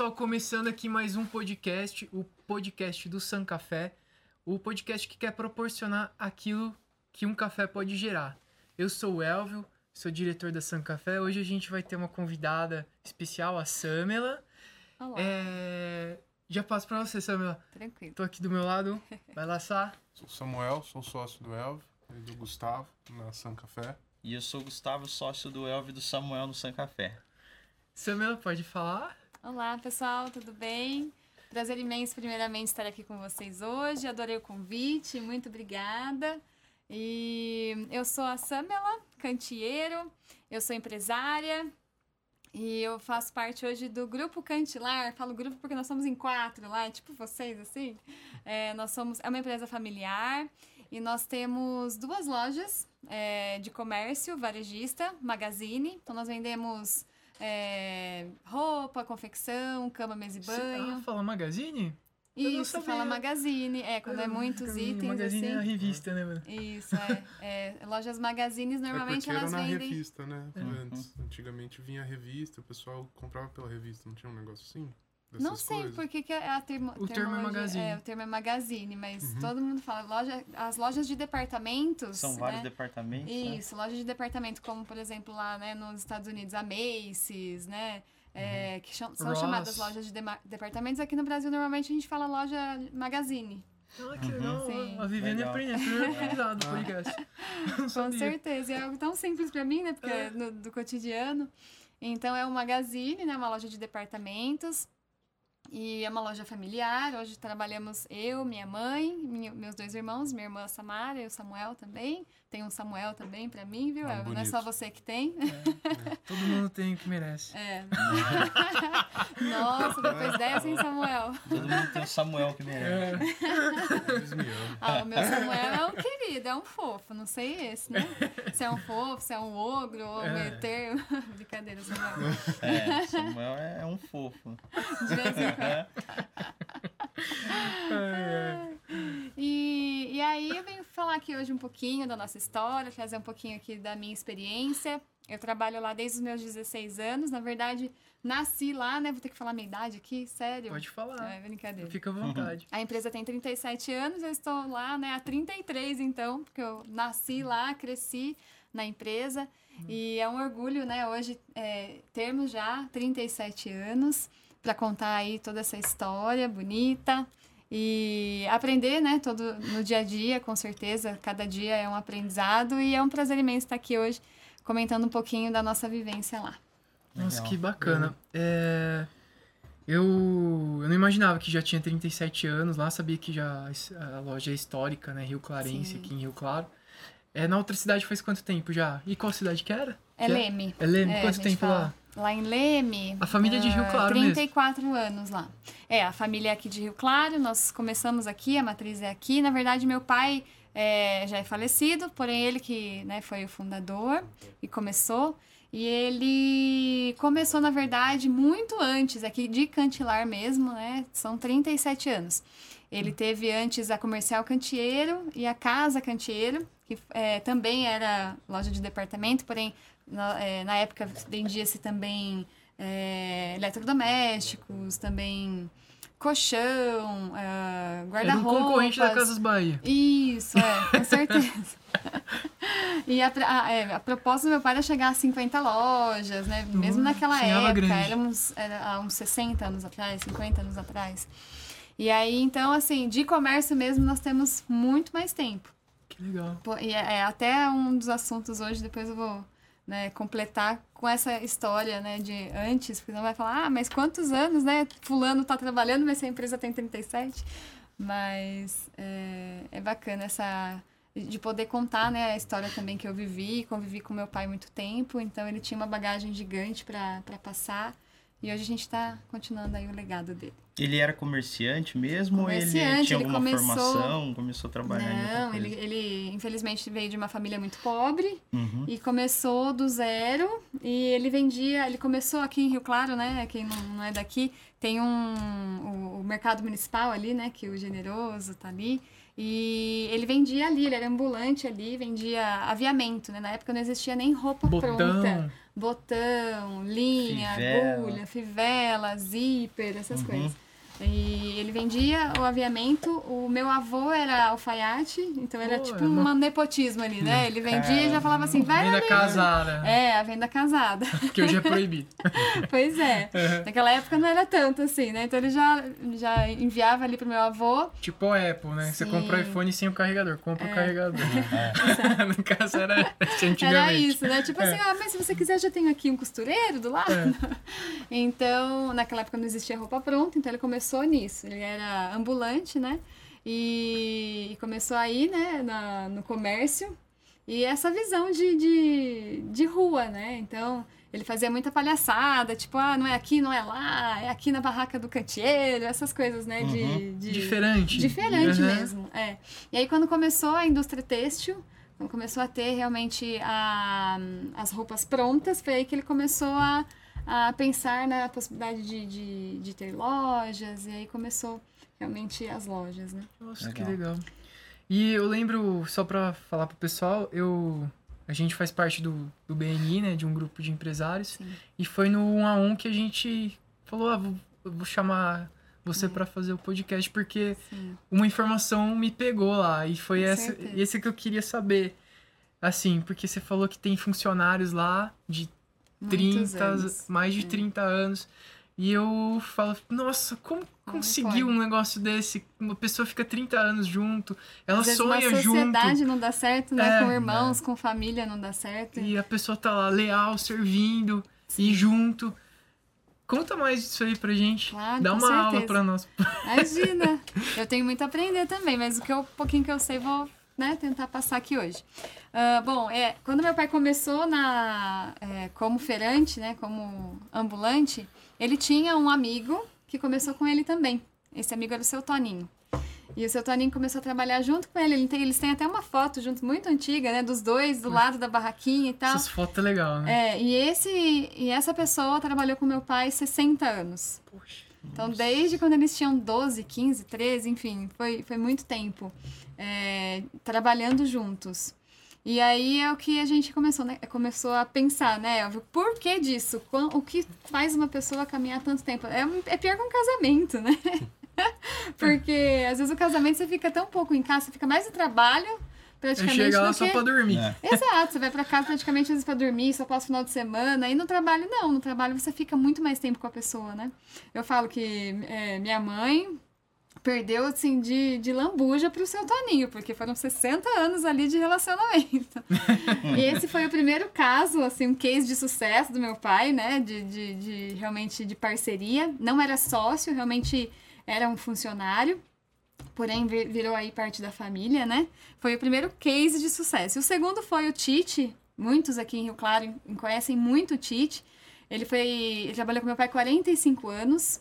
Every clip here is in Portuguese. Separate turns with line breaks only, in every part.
Pessoal, começando aqui mais um podcast, o podcast do San Café, o podcast que quer proporcionar aquilo que um café pode gerar. Eu sou o Elvio, sou diretor da San Café. Hoje a gente vai ter uma convidada especial, a Samela.
Olá.
É... Já passo pra você, Samela.
Tranquilo.
Tô aqui do meu lado. Vai lá, Sá.
Sou Samuel, sou sócio do Elvio e do Gustavo na San Café.
E eu sou o Gustavo, sócio do Elvio e do Samuel no San Café.
Samela, pode falar?
Olá, pessoal, tudo bem? Prazer imenso, primeiramente, estar aqui com vocês hoje. Adorei o convite, muito obrigada. E eu sou a Samela Cantieiro, eu sou empresária e eu faço parte hoje do Grupo Cantilar. Falo grupo porque nós somos em quatro lá, tipo vocês, assim. É, nós somos, é uma empresa familiar e nós temos duas lojas é, de comércio, varejista, magazine. Então, nós vendemos é, roupa, confecção, cama, mesa e banho.
Ah, fala Magazine? Eu não
Isso, fala magazine. É, quando é muitos
Magazine,
itens,
Magazine é a
assim.
revista, né, mano?
Isso, é, é. Lojas magazines, normalmente
é porque
elas
era na
vendem.
revista, né?
É.
Antes. Antigamente vinha a revista, o pessoal comprava pela revista, não tinha um negócio assim?
Não sei
coisas?
por que, que a termo,
O termo é magazine.
É, o termo é magazine, mas
Uhum.
todo mundo fala. Loja, as lojas de departamentos.
São vários
né?
departamentos. né?
Isso, lojas de departamento, como por exemplo lá né, nos Estados Unidos, a Macy's, né? é, que cham- são
Ross.
chamadas lojas de dema- departamentos. Aqui no Brasil, normalmente a gente fala loja magazine.
Ah, que legal.
Sim.
A Viviane aprendeu. Aprendizado do podcast.
Com certeza. E é algo tão simples pra mim, né? Porque é no- do cotidiano. Então é um magazine, né? Uma loja de departamentos. E é uma loja familiar. Hoje trabalhamos eu, minha mãe, minha- meus dois irmãos, minha irmã Samara e o Samuel também. Tem um Samuel também pra mim, viu?
Ah,
Elvio? Não é só você que tem.
Todo mundo tem o que merece.
É. Nossa, depois dessa, hein, Samuel?
Todo mundo tem o Samuel que merece.
Amam.
Ah, o meu Samuel é um querido, é um fofo. Não sei esse, né? Se é um fofo, se é um ogro ou um
É.
termo. Brincadeira, Samuel.
É, Samuel é um fofo.
De vez em quando. E, e aí eu venho falar aqui hoje um pouquinho da nossa história, trazer um pouquinho aqui da minha experiência. Eu trabalho lá desde os meus 16 anos. Na verdade, nasci lá, né? Vou ter que falar minha idade aqui, sério.
Pode falar.
É brincadeira.
Fica à vontade.
A empresa tem 37 anos, eu estou lá, né, há 33 então, porque eu nasci lá, cresci na empresa e é um orgulho, né, hoje é, termos já 37 anos para contar aí toda essa história bonita e aprender, né, todo no dia a dia, com certeza, cada dia é um aprendizado e é um prazer imenso estar aqui hoje comentando um pouquinho da nossa vivência lá.
Nossa,
Legal.
que bacana. É, Eu, eu não imaginava que já tinha 37 anos lá, sabia que já a loja é histórica, né? Rio Clarense,
Sim.
aqui em Rio Claro. É, na outra cidade faz quanto tempo já? E qual cidade que era?
É
Que
Leme.
É Leme,
É,
quanto tempo
fala.
lá?
Lá em Leme.
A família é de Rio Claro mesmo?
34 anos lá. É, a família é aqui de Rio Claro, nós começamos aqui, a matriz é aqui. Na verdade, meu pai é, já é falecido, porém ele que né, foi o fundador e começou. E ele começou, na verdade, muito antes, aqui de Cantilar mesmo, né? São 37 anos. Ele teve antes a Comercial Canteiro e a Casa Canteiro, que é, também era loja de departamento, porém na, é, na época vendia-se também é, eletrodomésticos, também colchão, é,
Era um concorrente da Casas Bahia.
Isso, é, com certeza. e a, a, é, a proposta do meu pai era chegar a 50 lojas, né? Mesmo naquela época,
grande.
era uns, era há uns 60 anos atrás, 50 anos atrás. E aí, então, assim, de comércio mesmo, nós temos muito mais tempo.
Que legal.
Pô, E é, é até um dos assuntos hoje, depois eu vou né, completar com essa história né, de antes, porque não vai falar, ah, mas quantos anos, né? Fulano tá trabalhando, mas a empresa tem 37. Mas é, é bacana essa de poder contar né, a história também que eu vivi, convivi com meu pai muito tempo, então ele tinha uma bagagem gigante para passar. E hoje a gente está continuando aí o legado dele.
Ele era comerciante mesmo ou ele
Comerciante,
tinha
ele
alguma
começou-
formação? Começou a trabalhar
Não, ele, ele infelizmente veio de uma família muito pobre
Uhum.
e começou do zero e ele vendia, ele começou aqui em Rio Claro, né? Quem não, não é daqui, tem um o, o mercado municipal ali, né? Que o generoso tá ali. E ele vendia ali, ele era ambulante ali, vendia aviamento, né? Na época não existia nem roupa pronta.
Botão.
Botão, linha,
Fivela.
agulha, fivela, zíper, essas
Uhum.
coisas. E ele vendia o aviamento. O meu avô era alfaiate, então era
Pô,
tipo
é uma-
um nepotismo ali, né? Ele vendia e já falava assim, vai
Venda
ali.
casada.
É, a venda casada.
Que hoje é proibido.
pois é. Naquela época não era tanto assim, né? Então ele já, já enviava ali pro meu avô.
Tipo o Apple, né? Você
Sim.
compra o iPhone sem o carregador. Compra o carregador.
É.
no caso era.
Era isso, né? Tipo assim,
É.
ah, mas se você quiser, já tenho aqui um costureiro do lado.
É.
Então, naquela época não existia roupa pronta, então ele começou nisso. Ele era ambulante, né? E, e começou aí, né, na, no comércio. E essa visão de, de, de rua, né? Então, ele fazia muita palhaçada, tipo, ah, não é aqui, não é lá, é aqui na barraca do canteiro, essas coisas, né? De,
Uhum.
de-
Diferente.
Diferente
Uhum.
mesmo, é. E aí quando começou a indústria têxtil, quando começou a ter realmente a, as roupas prontas, foi aí que ele começou a, a pensar na possibilidade de, de, de ter lojas, e aí começou realmente as lojas, né?
Nossa, que
Legal.
legal. E eu lembro, só pra falar pro pessoal, eu. A gente faz parte do, do BNI, né? De um grupo de empresários.
Sim.
E foi no 1 a 1 que a gente falou, ah, vou, vou chamar você pra fazer o podcast, porque
Sim.
uma informação me pegou lá. E foi
Com
essa,
certeza.
esse que eu queria saber. Assim, porque você falou que tem funcionários lá de
Muitos
30,
anos.
mais de
É.
30 anos. E eu falo, nossa, como conseguiu um negócio desse? Uma pessoa fica 30 anos junto, ela
Às
sonha junto.
sociedade não dá certo, né?
É.
com irmãos, com família não dá certo.
E a pessoa tá lá leal, servindo e junto. Conta mais disso aí pra gente.
Claro,
Dá uma aula
certeza.
pra nós.
Imagina! Eu tenho muito a aprender também, mas o que eu, pouquinho que eu sei, vou né, tentar passar aqui hoje. Ah, bom, é, quando meu pai começou na, é, como feirante, né, como ambulante, ele tinha um amigo que começou com ele também. Esse amigo era o seu Toninho. E o seu Toninho começou a trabalhar junto com ele. Ele tem- eles têm até uma foto junto, muito antiga, né? Dos dois, do lado da barraquinha e tal.
Essas fotos é legal, né?
É, e, esse, e essa pessoa trabalhou com meu pai 60 anos.
Poxa.
Então, desde quando eles tinham 12, 15, 13, enfim, foi, foi muito tempo é, trabalhando juntos. E aí é o que a gente começou, né? Começou a pensar, né, Elvio? Por que disso? O que faz uma pessoa caminhar tanto tempo? É, é pior que um casamento, né? Porque às vezes o casamento você fica tão pouco em casa, você fica mais no trabalho,
Eu
praticamente,
chego lá
do
só
que...
pra dormir.
É.
Exato, você vai pra casa praticamente às vezes pra dormir, só passa o final de semana. E no trabalho, não. No trabalho você fica muito mais tempo com a pessoa, né? Eu falo que é, minha mãe perdeu, assim, de, de lambuja pro seu Toninho, porque foram 60 anos ali de relacionamento. e esse foi o primeiro caso, assim, um case de sucesso do meu pai, né? De, de, de realmente de parceria. Não era sócio, realmente era um funcionário porém vi- virou aí parte da família, né? Foi o primeiro case de sucesso. O segundo foi o Tite. Muitos aqui em Rio Claro em- conhecem muito o Tite. Ele foi, ele trabalhou com meu pai 45 anos.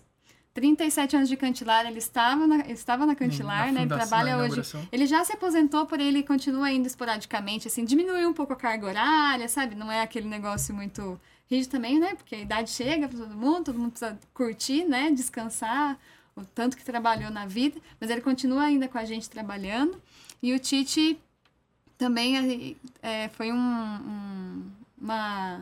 37 anos de Cantilar, ele estava na, estava na Cantilar,
Na
né? Ele trabalha hoje. Ele já se aposentou, porém ele continua indo esporadicamente, assim, diminuiu um pouco a carga horária, sabe? Não é aquele negócio muito rígido também, né? Porque a idade chega para todo mundo, todo mundo precisa curtir, né? Descansar, o tanto que trabalhou na vida, mas ele continua ainda com a gente trabalhando. E o Tite também é, foi um- um- uma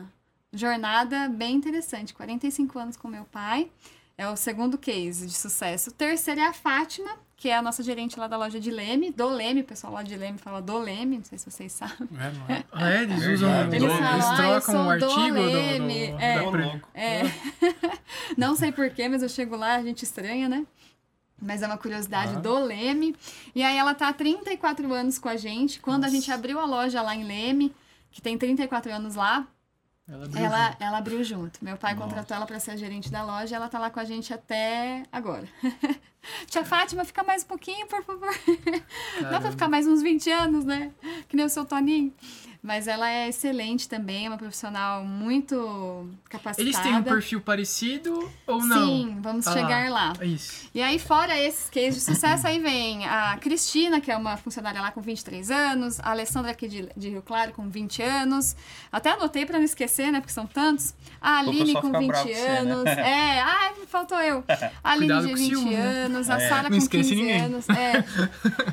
jornada bem interessante. 45 anos com meu pai. É o segundo case de sucesso. O terceiro é a Fátima, que é a nossa gerente lá da loja de Leme, do Leme, o pessoal lá de Leme fala do Leme, não sei se vocês sabem.
É, não é?
Ah, é? Eles
Verdade.
usam.
Eles
Eles,
falam,
"Ah, eu
trocam o
do
artigo do.
Leme",
do,
é.
da pre-
louco.
É. Não sei porquê, mas eu chego lá, a gente estranha, né? Mas é uma curiosidade
Ah.
do Leme. E aí ela tá há 34 anos com a gente. Quando a gente abriu a loja lá em Leme, que tem 34 anos lá,
Ela abriu
ela,
junto.
ela abriu junto. Meu pai
Nossa.
contratou ela para ser a gerente da loja e ela tá lá com a gente até agora. Tia Fátima, fica mais um pouquinho, por favor. Dá pra
Caramba.
ficar mais uns 20 anos, né? Que nem o seu Toninho. Mas ela é excelente também, é uma profissional muito capacitada.
Eles têm um perfil parecido ou não?
Sim, vamos
Ah,
chegar lá.
Isso.
E aí, fora esses cases de sucesso, aí vem a Cristina, que é uma funcionária lá com 23 anos, a Alessandra aqui de, de Rio Claro com 20 anos. Até anotei pra não esquecer, né? Porque são tantos. A Aline com
fica
20
bravo com você, né?
anos. É, ai, faltou eu. A Aline
Cuidado
de
com o
20
ciúme, né?
Anos, a
É.
Sara com
esquece
15
ninguém.
anos, é.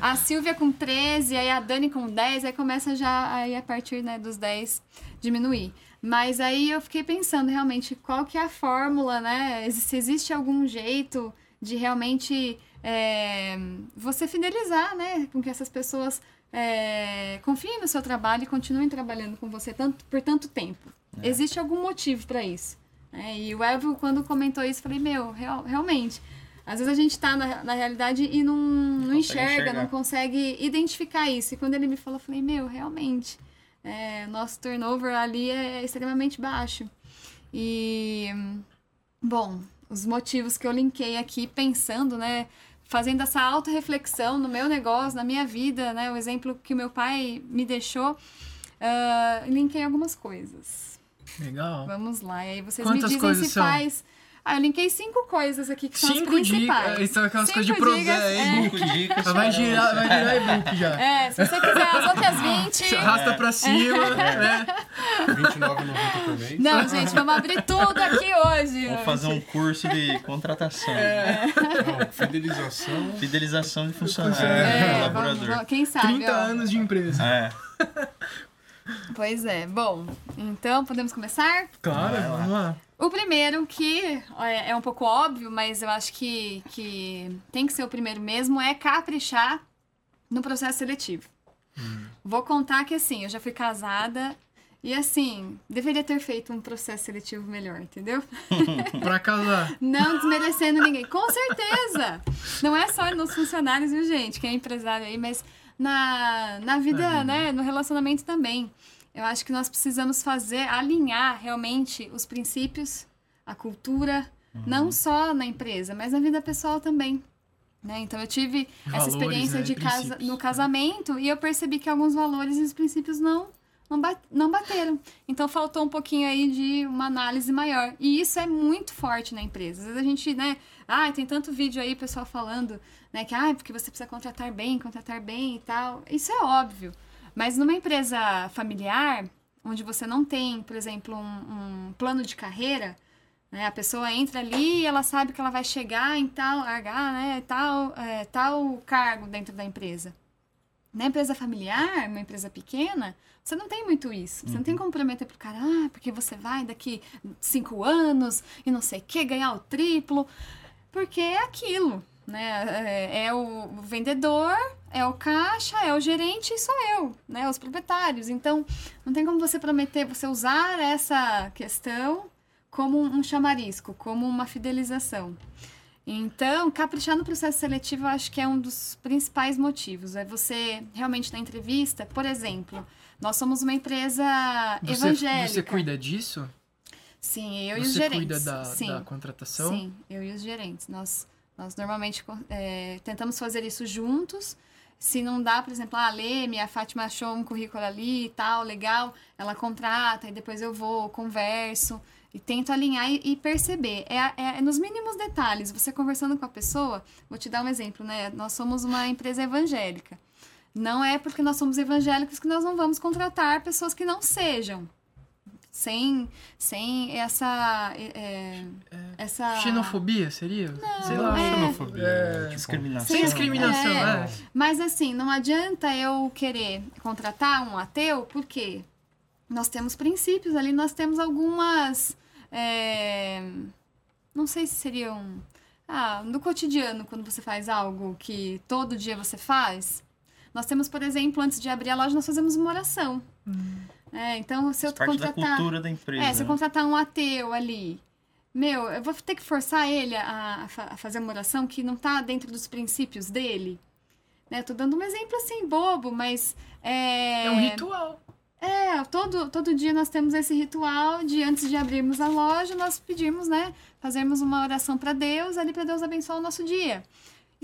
a Silvia com 13, aí a Dani com 10, aí começa já aí a partir né, dos 10 diminuir. Mas aí eu fiquei pensando realmente qual que é a fórmula, né? Se existe algum jeito de realmente é, você fidelizar, né? Com que essas pessoas é, confiem no seu trabalho e continuem trabalhando com você tanto, por tanto tempo. Existe algum motivo para isso. né? E o Elvio, quando comentou isso, eu falei, meu, real- realmente. Às vezes a gente tá na, na realidade e não, não,
consegue
enxerga,
enxergar.
não consegue identificar isso. E quando ele me falou, eu falei, meu, realmente. É, nosso turnover ali é extremamente baixo. E, bom, os motivos que eu linkei aqui pensando, né? Fazendo essa autorreflexão no meu negócio, na minha vida, né? O exemplo que o meu pai me deixou, ah, linkei algumas coisas.
Legal.
Vamos lá, e aí vocês
Quantas
me dizem se
são?
Ah, eu linkei cinco coisas aqui que são as
Cinco
principais.
dicas. São aquelas coisas de
Cinco
pro...
dicas,
é,
é.
Cinco dicas.
Vai
para
girar, vai virar e-book já.
É, se você quiser as outras 20.
Arrasta pra cima, né?
R$29,90 por mês.
Não, gente, vamos abrir tudo aqui hoje.
Vou fazer um curso de contratação.
Não, fidelização.
Fidelização de funcionário,
É, vamos-
colaborador.
vamos- quem sabe?
30
ó.
anos de empresa.
É.
Pois é. Bom, então podemos começar?
Claro, vamos lá.
O primeiro, que é é um pouco óbvio, mas eu acho que, que tem que ser o primeiro mesmo, é caprichar no processo seletivo. Vou contar que, assim, eu já fui casada e, assim, deveria ter feito um processo seletivo melhor, entendeu?
Pra casar.
Não desmerecendo ninguém. Com certeza! Não é só nos funcionários, viu, gente? Quem é empresário aí, mas na, na vida, né? No relacionamento também. Eu acho que nós precisamos fazer, alinhar realmente os princípios, a cultura, não só na empresa, mas na vida pessoal também. Né? Então eu tive essa
Valores,
experiência
né?
de casa, no casamento e eu percebi que alguns valores e os princípios não não, ba- não bateram. Então faltou um pouquinho aí de uma análise maior. E isso é muito forte na empresa. Às vezes a gente, né? Ah, tem tanto vídeo aí, pessoal falando, né? Que, ah, porque você precisa contratar bem, contratar bem e tal. Isso é óbvio. Mas numa empresa familiar, onde você não tem, por exemplo, um, um plano de carreira, né? A pessoa entra ali e ela sabe que ela vai chegar em tal, largar, né? Tal, é, tal cargo dentro da empresa. Na empresa familiar, uma empresa pequena, você não tem muito isso. Você não tem como prometer pro cara, ah, porque você vai daqui cinco anos e não sei o que, ganhar o triplo. Porque é aquilo, né? É, é o vendedor, é o caixa, é o gerente e sou eu, né? Os proprietários. Então, não tem como você prometer, você usar essa questão como um chamarisco, como uma fidelização. Então, caprichar no processo seletivo eu acho que é um dos principais motivos. É você realmente na entrevista, por exemplo, nós somos uma empresa
Você,
evangélica.
você cuida disso?
Sim, eu e os
você
gerentes.
cuida da,
Sim.
da contratação?
Sim, eu e os gerentes. Nós, nós normalmente é, tentamos fazer isso juntos. Se não dá, por exemplo, a Leme, a Fátima achou um currículo ali e tal, legal, ela contrata e depois eu vou, converso e tento alinhar e, e perceber. É, é- é nos mínimos detalhes, você conversando com a pessoa, vou te dar um exemplo, né? Nós somos uma empresa evangélica. Não é porque nós somos evangélicos que nós não vamos contratar pessoas que não sejam. Sem, sem essa. é, essa
Xenofobia seria? Sei lá.
é.
Xenofobia.
É.
tipo,
Discriminação.
Sem discriminação,
É.
é.
Mas assim, não adianta eu querer contratar um ateu, porque nós temos princípios ali, nós temos algumas. é, Não sei se seriam. Ah, no cotidiano, quando você faz algo que todo dia você faz, nós temos, por exemplo, antes de abrir a loja, nós fazemos uma oração. É, então, se eu
parte da
contratar.
cultura da empresa.
É, se eu
né?
contratar um ateu ali, meu, eu vou ter que forçar ele a, a fa- a fazer uma oração que não tá dentro dos princípios dele. Né? Tô dando um exemplo assim, bobo, mas. É,
É um ritual.
É, todo, todo dia nós temos esse ritual de antes de abrirmos a loja, nós pedimos, né? Fazermos uma oração para Deus, ali para Deus abençoar o nosso dia.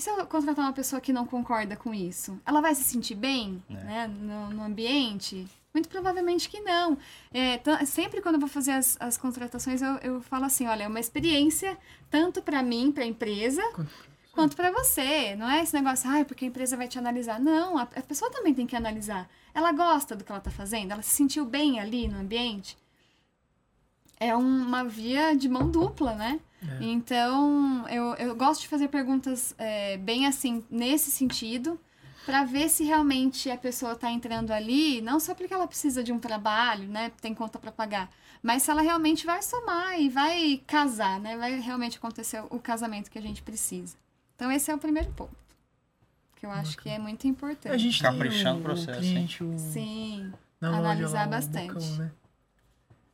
E se eu contratar uma pessoa que não concorda com isso? Ela vai se sentir bem
É.
né, no, no ambiente? Muito provavelmente que não. É, sempre quando eu vou fazer as, as contratações, eu, eu falo assim: olha, é uma experiência tanto para mim, para a empresa, quanto para você. Não é esse negócio, ai, porque a empresa vai te analisar. Não, a, pessoa também tem que analisar. Ela gosta do que ela tá fazendo? Ela se sentiu bem ali no ambiente? É uma via de mão dupla, né?
É.
Então, eu, eu gosto de fazer perguntas é, bem assim, nesse sentido, para ver se realmente a pessoa está entrando ali, não só porque ela precisa de um trabalho, né? Tem conta para pagar, mas se ela realmente vai somar e vai casar, né? Vai realmente acontecer o casamento que a gente precisa. Então, esse é o primeiro ponto, que eu acho que é muito importante.
A gente tem
Caprichando
o,
o processo,
o cliente, o,
Sim, analisar bastante.
Bocão, né?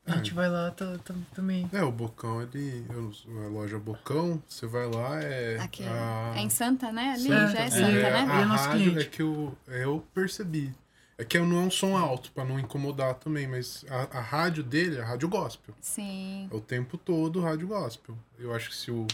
A gente vai lá tá, tá- também.
É, o Bocão, ele. a loja Bocão, você vai lá, é.
aqui
a-
é em Santa, né? Ali
Santa,
já é
é,
Santa,
é,
né?
Ele
A
é nosso
rádio
cliente.
é que eu, eu percebi. É que não é um som alto, pra não incomodar também, mas a, a rádio dele é a rádio gospel.
Sim.
É o tempo todo rádio gospel. Eu acho que se o,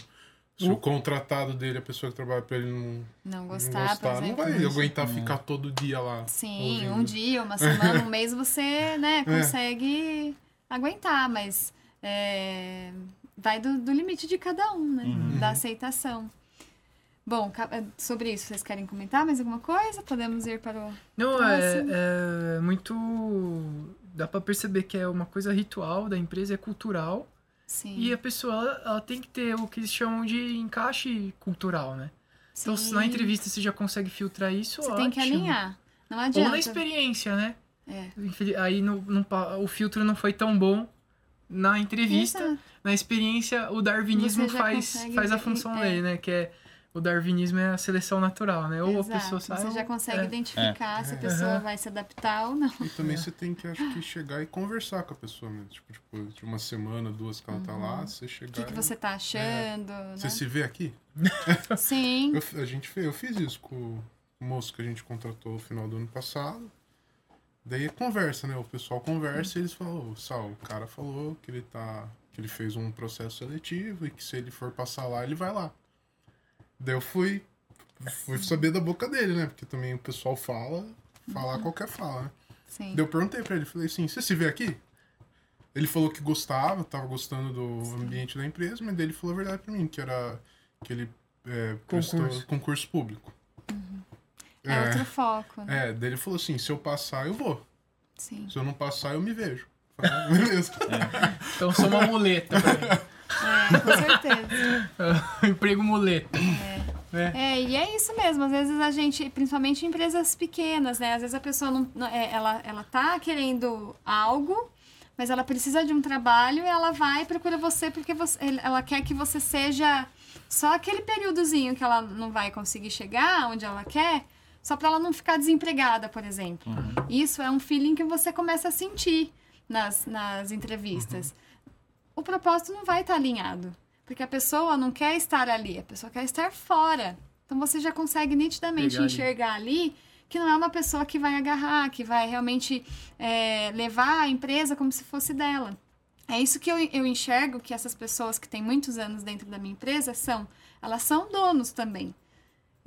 se o,
O-
contratado dele, a pessoa que trabalha pra ele, não,
Não
não
gostar,
gostar,
por
não
exemplo.
vai aguentar ficar todo dia lá.
Sim,
ouvindo.
um dia, uma semana, um mês você, né,
É.
consegue aguentar, mas é, vai do, do limite de cada um, né?
Uhum.
Da aceitação. Bom, é, sobre isso, vocês querem comentar mais alguma coisa? Podemos ir para o.
Não, é,
Próximo.
é muito. Dá pra perceber que é uma coisa ritual da empresa, é cultural.
Sim.
E a pessoa, ela, tem que ter o que eles chamam de encaixe cultural, né? Então, se na
Sim.
entrevista você já consegue filtrar isso,
Você
ótimo.
tem que alinhar. Não
Ou
adianta.
na experiência, né?
É.
Aí no, no o filtro não foi tão bom na entrevista.
Exato.
Na experiência, o darwinismo
Você já
faz,
consegue
faz a função
é.
dele, né? Que é o darwinismo é a seleção natural, né? Ou a
Exato.
pessoa sai.
Você já consegue
é.
identificar se a
É.
pessoa
Aham.
vai se adaptar ou não.
E também você tem que, acho que, chegar e conversar com a pessoa mesmo. Tipo, depois de uma semana, duas que ela tá lá, você chegar.
O que, que
e-
você tá achando?
Você
né?
se vê aqui?
Sim.
Eu, a gente fez, eu fiz isso com o moço que a gente contratou no final do ano passado. Daí conversa, né? O pessoal conversa e eles falam, "Ô, Sal, o cara falou que ele tá. que ele fez um processo seletivo e que se ele for passar lá, ele vai lá. Daí eu fui. Fui saber da boca dele, né? Porque também o pessoal fala, falar qualquer fala, né?
Sim.
Daí eu perguntei pra ele, falei assim, você se vê aqui? Ele falou que gostava, tava gostando do ambiente da empresa, mas daí ele falou a verdade pra mim, que era que ele é, prestou
Concurso.
concurso público.
É outro foco, né?
é, daí ele falou assim, se eu passar, eu vou.
Sim.
Se eu não passar, eu me vejo. "Ah, Beleza.
Então sou uma muleta pra ele.
É, com certeza.
Emprego muleta. É.
É, e é isso mesmo. Às vezes a gente, principalmente em empresas pequenas, né? Às vezes a pessoa não, não- é, ela, ela tá querendo algo, mas ela precisa de um trabalho e ela vai e procura você porque você, ela quer que você seja só aquele períodozinho que ela não vai conseguir chegar onde ela quer, só para ela não ficar desempregada, por exemplo. Isso é um feeling que você começa a sentir nas, nas entrevistas. O propósito não vai estar alinhado. Porque a pessoa não quer estar ali, a pessoa quer estar fora. Então você já consegue nitidamente
Pegar ali.
enxergar ali que não é uma pessoa que vai agarrar, que vai realmente é, levar a empresa como se fosse dela. É isso que eu, eu enxergo que essas pessoas que têm muitos anos dentro da minha empresa são. Elas são donos também.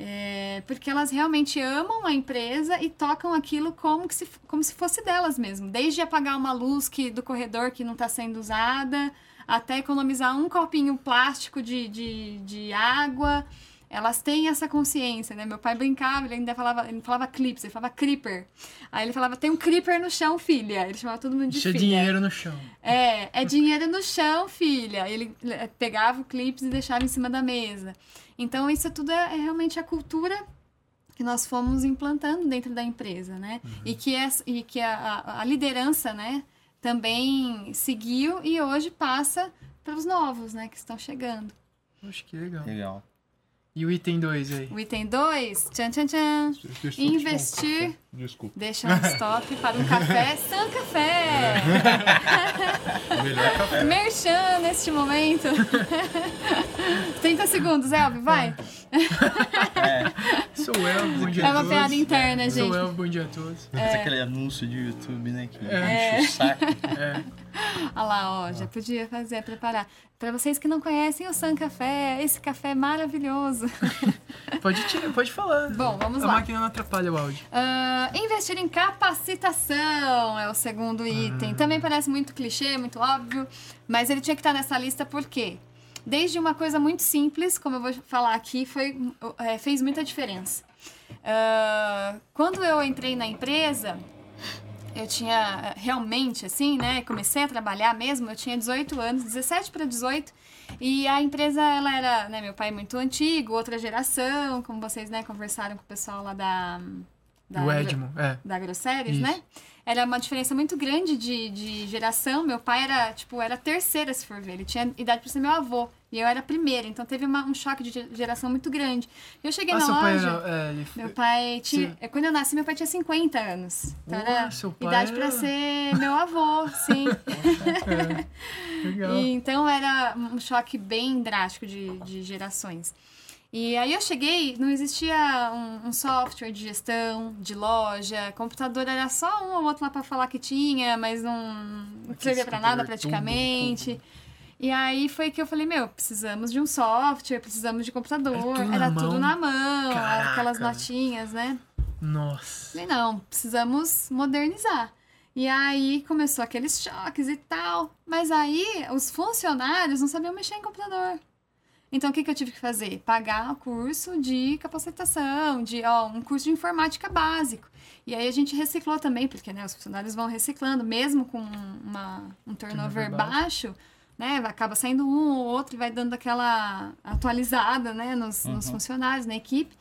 É, porque elas realmente amam a empresa e tocam aquilo como, que se, como se fosse delas mesmo. Desde apagar uma luz que, do corredor que não está sendo usada, até economizar um copinho plástico de, de, de água. Elas têm essa consciência, né? Meu pai brincava, ele ainda falava, ele falava clips, ele falava creeper. Aí ele falava, tem um creeper no chão, filha. Ele chamava todo mundo de
Deixa
filha.
dinheiro no chão.
É, é dinheiro no chão, filha. Ele eh, pegava o clips e deixava em cima da mesa. Então, isso tudo é, é realmente a cultura que nós fomos implantando dentro da empresa, né? E que, é, e que a, a- a liderança, né, também seguiu e hoje passa para os novos, né, que estão chegando.
Acho que legal.
Legal.
E o item 2 aí?
O item 2, tchan, tchan, tchan.
Deixa um
Investir.
café. Desculpa.
Deixa um stop para um café, San Café.
Melhor café.
Merchan neste momento. 30 segundos, Elvio, vai.
Sou El, bom dia
É
a
uma piada interna,
Sou
gente.
o El, bom dia a todos.
Faz aquele anúncio de YouTube, né? Que
É.
enche o saco.
É,
Olha lá, ó, já podia fazer, preparar. Para vocês que não conhecem o San Café, esse café é maravilhoso.
pode, tirar, pode falar.
Bom, vamos
a
lá.
máquina não atrapalha o áudio.
Ah, investir em capacitação é o segundo item. Também parece muito clichê, muito óbvio, mas ele tinha que estar nessa lista por quê? Desde uma coisa muito simples, como eu vou falar aqui, foi, é, fez muita diferença. Ah, quando eu entrei na empresa, eu tinha realmente, assim, né? Comecei a trabalhar mesmo, eu tinha 18 anos, 17 para 18. E a empresa, ela era, né, meu pai muito antigo, outra geração, como vocês, né, conversaram com o pessoal lá da... da
o Edmo, é.
Da Grosseries,
Isso.
né? Era uma diferença muito grande de, de geração. Meu pai era, tipo, era terceira, se for ver. Ele tinha idade para ser meu avô. E eu era a primeira. Então teve uma, um choque de geração muito grande. Eu cheguei
Ah,
na
seu pai
loja...
era. É, ele...
Meu pai tinha.
Sim.
Quando eu nasci, meu pai tinha 50 anos. Então
Ué,
era
seu pai
idade
era-
pra ser meu avô, sim.
é, legal.
E, então era um choque bem drástico de, de gerações. E aí eu cheguei, não existia um, um software de gestão, de loja, computador era só um ou outro lá pra falar que tinha, mas não, não servia pra nada
tudo,
praticamente. E aí foi que eu falei, meu, precisamos de um software, precisamos de computador.
Era tudo
Era
na
tudo
mão.
na mão,
Caraca.
aquelas notinhas, né?
Nossa.
Falei, não, precisamos modernizar. E aí começou aqueles choques e tal. Mas aí os funcionários não sabiam mexer em computador. Então o que, que eu tive que fazer? Pagar o curso de capacitação, de ó, um curso de informática básico. E aí a gente reciclou também, porque né, os funcionários vão reciclando, mesmo com uma, um turnover
Turnover baixo.
baixo, né? Acaba saindo um ou outro e vai dando aquela atualizada né, nos, nos
Uhum.
funcionários, na equipe.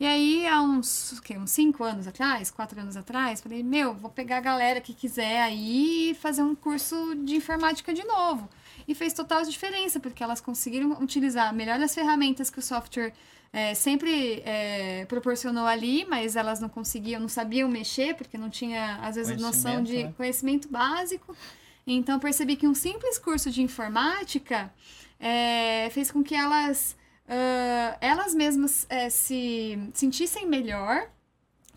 E aí, há uns, o quê, uns cinco anos atrás, quatro anos atrás, falei, meu, vou pegar a galera que quiser aí e fazer um curso de informática de novo. E fez total diferença, porque elas conseguiram utilizar melhor as ferramentas que o software eh, sempre eh, proporcionou ali, mas elas não conseguiam, não sabiam mexer, porque não tinha, às vezes, noção de
né?
conhecimento básico. Então, percebi que um simples curso de informática eh, fez com que elas ah, elas mesmas eh, se sentissem melhor.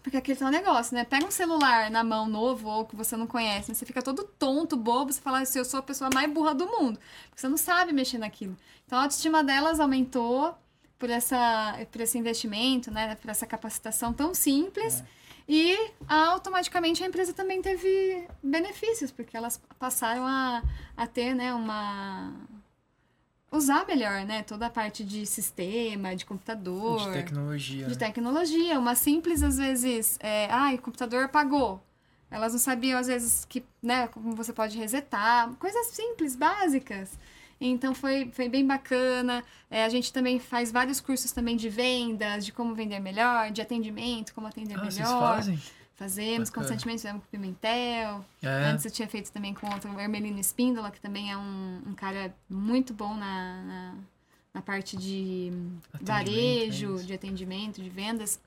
Porque aquele tal negócio, né? Pega um celular na mão novo ou que você não conhece, né? você fica todo tonto, bobo, você fala assim, eu sou a pessoa mais burra do mundo. Porque você não sabe mexer naquilo. Então a autoestima delas aumentou por, essa, por esse investimento, né? Por essa capacitação tão simples. E automaticamente a empresa também teve benefícios, porque elas passaram a, a ter, né, uma usar melhor, né? Toda a parte de sistema, de computador,
De tecnologia.
de
né?
tecnologia. Uma simples, às vezes, é, ai, o computador apagou. Elas não sabiam, às vezes, que, né, como você pode resetar. Coisas simples, básicas. Então foi, foi bem bacana. É, a gente também faz vários cursos também de vendas, de como vender melhor, de atendimento, como atender
Ah, vocês
melhor.
fazem?
Fazemos
Bacana.
constantemente, fizemos com o Pimentel.
É.
Antes eu tinha feito também com outro, o Hermelino Espíndola, que também é um, um cara muito bom na, na, na parte de varejo,
é
de atendimento, de vendas.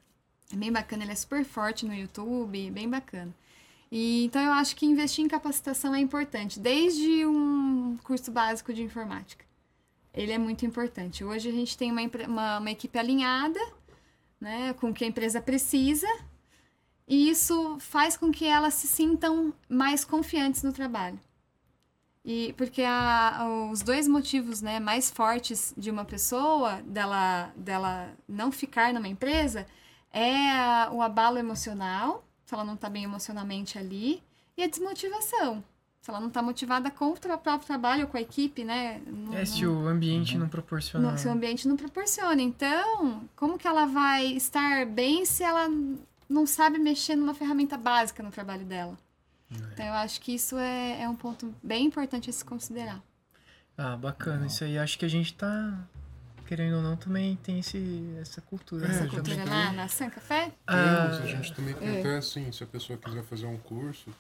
É bem bacana, ele é super forte no YouTube, bem bacana. E, então eu acho que investir em capacitação é importante, desde um curso básico de informática. Ele é muito importante. Hoje a gente tem uma, uma, uma equipe alinhada, né, com o que a empresa precisa, e isso faz com que elas se sintam mais confiantes no trabalho. E porque a, os dois motivos né, mais fortes de uma pessoa dela, dela não ficar numa empresa é a- o abalo emocional, se ela não está bem emocionalmente ali, e a desmotivação. Se ela não está motivada com o próprio trabalho, com a equipe, né? não-
É, se
não-
o ambiente não proporciona.
no seu ambiente não proporciona. Então, como que ela vai estar bem se ela não sabe mexer numa ferramenta básica no trabalho dela? Então, eu acho que isso é, é um ponto bem importante a se considerar.
Ah, bacana. Isso aí acho que a gente tá. Querendo ou não, também tem esse, essa cultura.
É,
né,
Essa
também.
cultura
tem-
lá na San Café?
Ah,
Temos, a gente também tem
é.
até assim, se a pessoa quiser fazer um curso,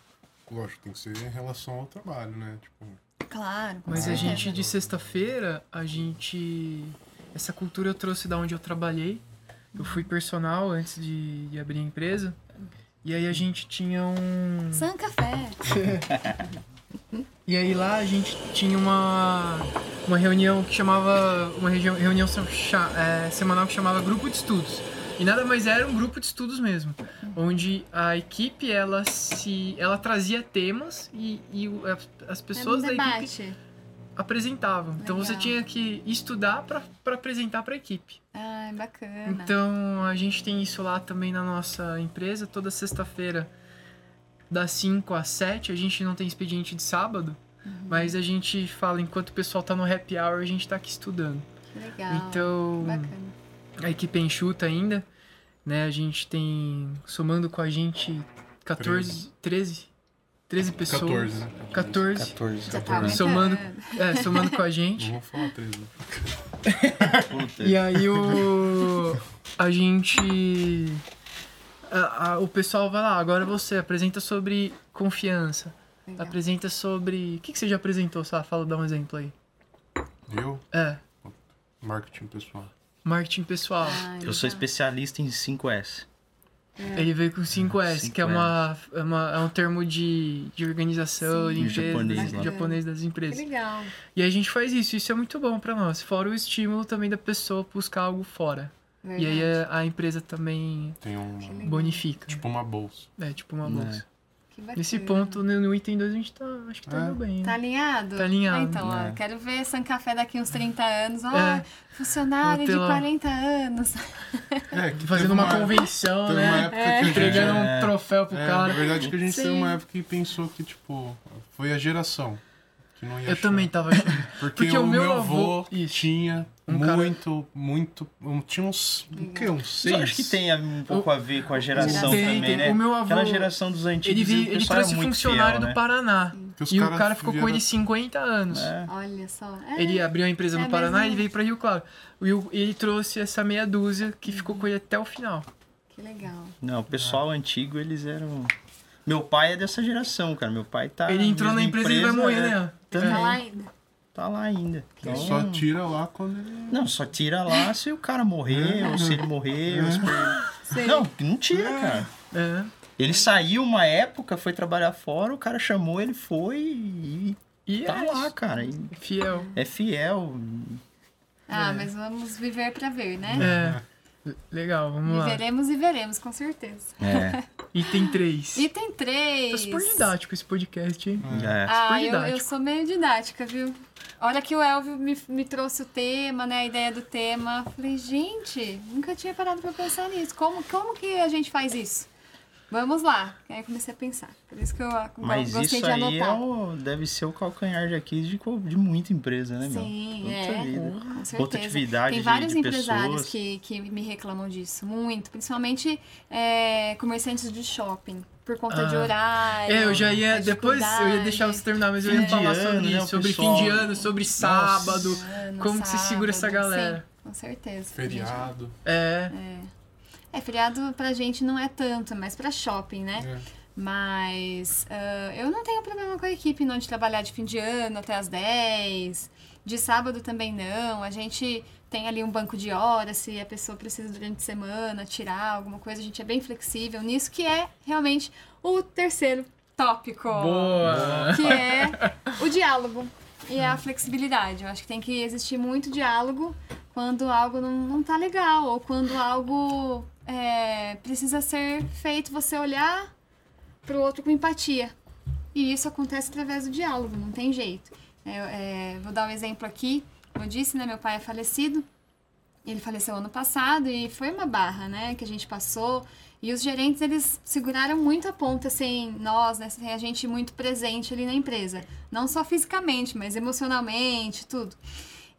lógico, tem que ser em relação ao trabalho, né? Tipo,
Claro, com
Mas a
certeza.
gente, de sexta-feira, a gente. Essa cultura eu trouxe da onde eu trabalhei. Eu fui personal antes de, de abrir a empresa. E aí a gente tinha um.
San Café.
E aí lá a gente tinha uma, uma reunião que chamava. Uma região, reunião é, semanal que chamava Grupo de Estudos. E nada mais era um grupo de estudos mesmo. Onde a equipe ela se. ela trazia temas e, e as- as
Era um
pessoas da equipe apresentavam. Então você
Legal.
tinha que estudar para apresentar para a equipe.
Ai, bacana.
Então a gente tem isso lá também na nossa empresa. Toda sexta-feira, das 5 às 7, a gente não tem expediente de sábado.
Uhum.
Mas a gente fala, enquanto o pessoal tá no happy hour, a gente tá aqui estudando.
Que legal.
Então,
Bacana.
a equipe é enxuta ainda, né? A gente tem, somando com a gente, 14, 13, 13 pessoas.
14, né?
14.
14.
Já tá
Somando,
aumentando.
é, somando com a
Não
gente.
vou falar 13.
Puta.
E aí o. A gente. A- a- o pessoal vai lá, agora você apresenta sobre confiança.
Legal.
Apresenta sobre. O que, que você já apresentou, Sá? Fala, dá um exemplo aí.
Eu,
É,
marketing pessoal.
marketing pessoal.
Ah,
Eu sou especialista em 5S.
Ele veio com 5S, que é,
5S.
uma, é, uma- é um termo de, de organização,
Sim.
de
Em
empresa,
japonês lá.
japonês das
Que
empresas.
legal.
E a gente faz isso, isso é muito bom pra nós. Fora o estímulo também da pessoa buscar algo fora. E aí
Verdade.
a, a empresa também
Tem um.
bonifica.
Tipo uma bolsa.
É, tipo uma
Né.
bolsa.
Que bacana.
Nesse ponto, no, item 2, a gente tá. Acho que tá
É.
indo bem.
Tá
né?
alinhado?
Tá alinhado.
Ah, então, ó,
É.
quero ver San Café daqui uns 30 anos. Ó,
É.
funcionário de
lá.
40 anos.
É, que
Fazendo
teve
uma
época-
convenção,
Teve uma
né?
que gente.
Entregando
É.
um troféu pro
É,
cara.
na verdade que a gente teve
Sim.
uma época que pensou que, tipo, foi a geração. Que não ia
Eu
achar.
também tava achando.
Porque,
Porque
o
o meu avô-
avô tinha
Um cara-
muito, muito. tinha uns. O quê? Uns
Eu
seis?
acho que tem um pouco a ver com a geração
Tem,
também,
tem.
né?
O meu avô,
Aquela geração dos antigos,
Ele, vi,
o
ele trouxe
muito
funcionário
fiel,
do
né?
Paraná.
Que
E o cara ficou com
vieram-
ele 50 anos.
É.
Olha só. É,
Ele abriu a empresa
É
no Paraná
mesmo.
e veio pra Rio Claro. E o- ele trouxe essa meia dúzia que ficou com ele até o final.
Que legal.
Não, o pessoal antigo, eles eram... Meu pai é dessa geração, cara. Meu pai tá...
ele entrou na
mesma
empresa e vai morrer,
é,
né?
Também.
Tá lá ainda.
Tá lá ainda.
Ele
Então,
só tira lá quando ele.
Não, só tira lá se o cara morrer, ou se ele morrer, ou se...
Sei.
Não, não tira, cara.
É.
Ele saiu uma época, foi trabalhar fora, o cara chamou, ele foi e
E
tá
é
lá, cara. E
Fiel.
é fiel.
Ah,
É.
mas vamos viver pra ver, né?
É. Legal, vamos lá.
Viveremos e veremos, com certeza.
É.
Item 3.
Item
Tá
3.
super didático esse podcast, hein?
é.
Ah,
Super
eu, eu sou meio didática, viu? Olha que o Elvio me, me trouxe o tema, né? A ideia do tema. Falei, gente, nunca tinha parado pra pensar nisso. Como, como que a gente faz isso? Vamos lá. Aí comecei a pensar. Por isso que eu ah,
Mas
gostei
isso
de
aí é
anotar.
o- deve ser o calcanhar de Aquiles de, de muita empresa, né, meu?
Sim,
Puta
é.
vida.
Com certeza.
Rotatividade
Tem
de-
vários
de
empresários
pessoas.
que, que me reclamam disso, muito. Principalmente é, comerciantes de shopping, por conta de
Ah.
horário.
É, eu já ia. Depois eu ia deixar você terminar, mas eu ia
de
falar sobre
né,
isso.
o
Sobre
pessoal-
fim de ano, sobre sábado.
Ah, no
Como que se segura essa
sábado,
galera?
Sim, com certeza.
Feriado.
É.
É, feriado pra gente não é tanto, é mais pra shopping, né?
É.
Mas ah, eu não tenho problema com a equipe não de trabalhar de fim de ano até as 10. De sábado também não. A gente tem ali um banco de horas, se a pessoa precisa durante a semana tirar alguma coisa, a gente é bem flexível nisso, que é realmente o terceiro tópico.
Boa!
Que é o diálogo e a flexibilidade. Eu acho que tem que existir muito diálogo quando algo não, não tá legal, ou quando algo é, precisa ser feito, você olhar pro outro com empatia. E isso acontece através do diálogo, não tem jeito. É, é, vou dar um exemplo aqui. Eu disse, né, meu pai é falecido. Ele faleceu ano passado e foi uma barra, né, que a gente passou. E os gerentes, eles seguraram muito a ponta sem nós, né, sem a gente muito presente ali na empresa. Não só fisicamente, mas emocionalmente, tudo.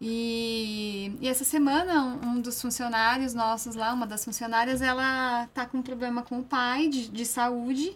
E, e essa semana, um, um dos funcionários nossos lá, uma das funcionárias, ela tá com um problema com o pai de, de saúde.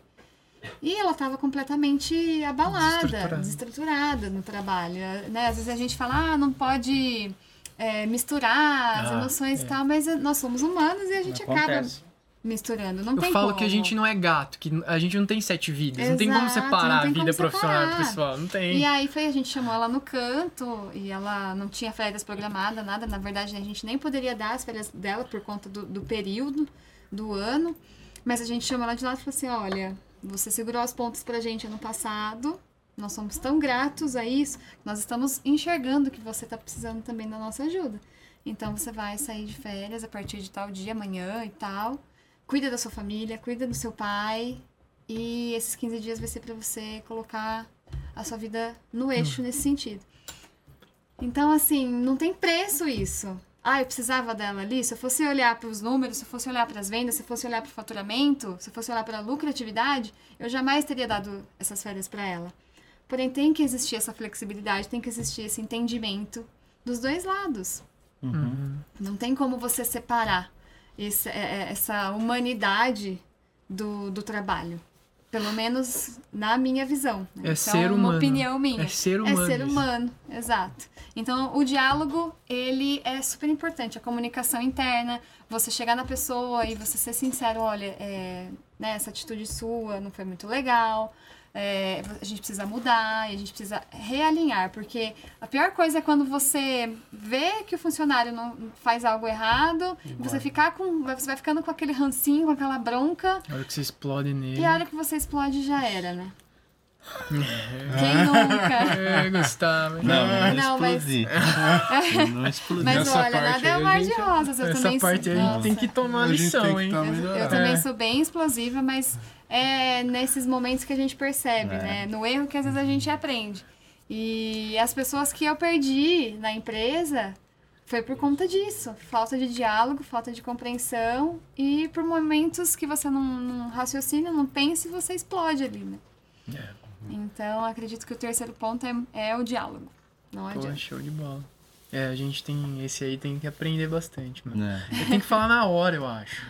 E ela estava completamente abalada,
Desestruturada.
desestruturada no trabalho. Né? Às vezes a gente fala, ah, não pode é, misturar as
Ah,
emoções
é.
e tal, mas nós somos humanos e a gente acaba
Acontece.
Misturando. Não
Eu
tem
falo
como.
que a gente não é gato, que a gente não tem sete vidas. não tem como
Exato,
separar
não
a
tem
vida profissional e
separar.
pessoal. Não tem.
E aí foi, a gente chamou ela no canto e ela não tinha férias programadas, nada. Na verdade, a gente nem poderia dar as férias dela por conta do, do período do ano. Mas a gente chamou ela de lado e falou assim: olha, você segurou as pontas pra gente ano passado. Nós somos tão gratos a isso. Nós estamos enxergando que você tá precisando também da nossa ajuda. Então você vai sair de férias a partir de tal dia, amanhã e tal. Cuida da sua família, cuida do seu pai. E esses 15 dias vai ser pra você colocar a sua vida no eixo nesse sentido. Então, assim, não tem preço isso. Ah, eu precisava dela ali. Se eu fosse olhar para os números, se eu fosse olhar para as vendas, se eu fosse olhar para o faturamento, se eu fosse olhar para a lucratividade, eu jamais teria dado essas férias para ela. Porém, tem que existir essa flexibilidade, tem que existir esse entendimento dos dois lados.
Uhum.
Não tem como você separar esse- é- é- essa humanidade do, do trabalho. Pelo menos na minha visão. Né?
É
Isso
ser
é uma
humano.
opinião minha.
É ser humano.
É ser
isso.
humano, exato. Então, o diálogo, ele é super importante. A comunicação interna, você chegar na pessoa e você ser sincero, olha, é, né, essa atitude sua não foi muito legal, é, a gente precisa mudar, e a gente precisa realinhar, porque a pior coisa é quando você vê que o funcionário não faz algo errado, e você
vai.
ficar com, você vai ficando com aquele rancinho, com aquela bronca,
A hora que você explode nele.
e a hora que você explode já era, né?
É.
Quem nunca?
É, Gustavo.
Não, não,
Não, mas-
explodi. Eu não explodi.
Mas
Nessa
olha, nada é
a
mar de rosas. Eu
Essa
também
parte
sou,
a gente
nossa.
tem que tomar
A
lição,
tem que
hein?
tá
Eu, eu também
É.
sou bem explosiva, mas é nesses momentos que a gente percebe,
É.
né? No erro que às vezes a gente aprende. E as pessoas que eu perdi na empresa foi por conta disso. Falta de diálogo, falta de compreensão e por momentos que você não, não raciocina, não pensa e você explode ali, né?
É.
Então, acredito que o terceiro ponto é, é o diálogo. Não
Pô, show de bola. É, a gente tem. Esse aí tem que aprender bastante, mano.
É.
Eu tenho que falar na hora, eu acho.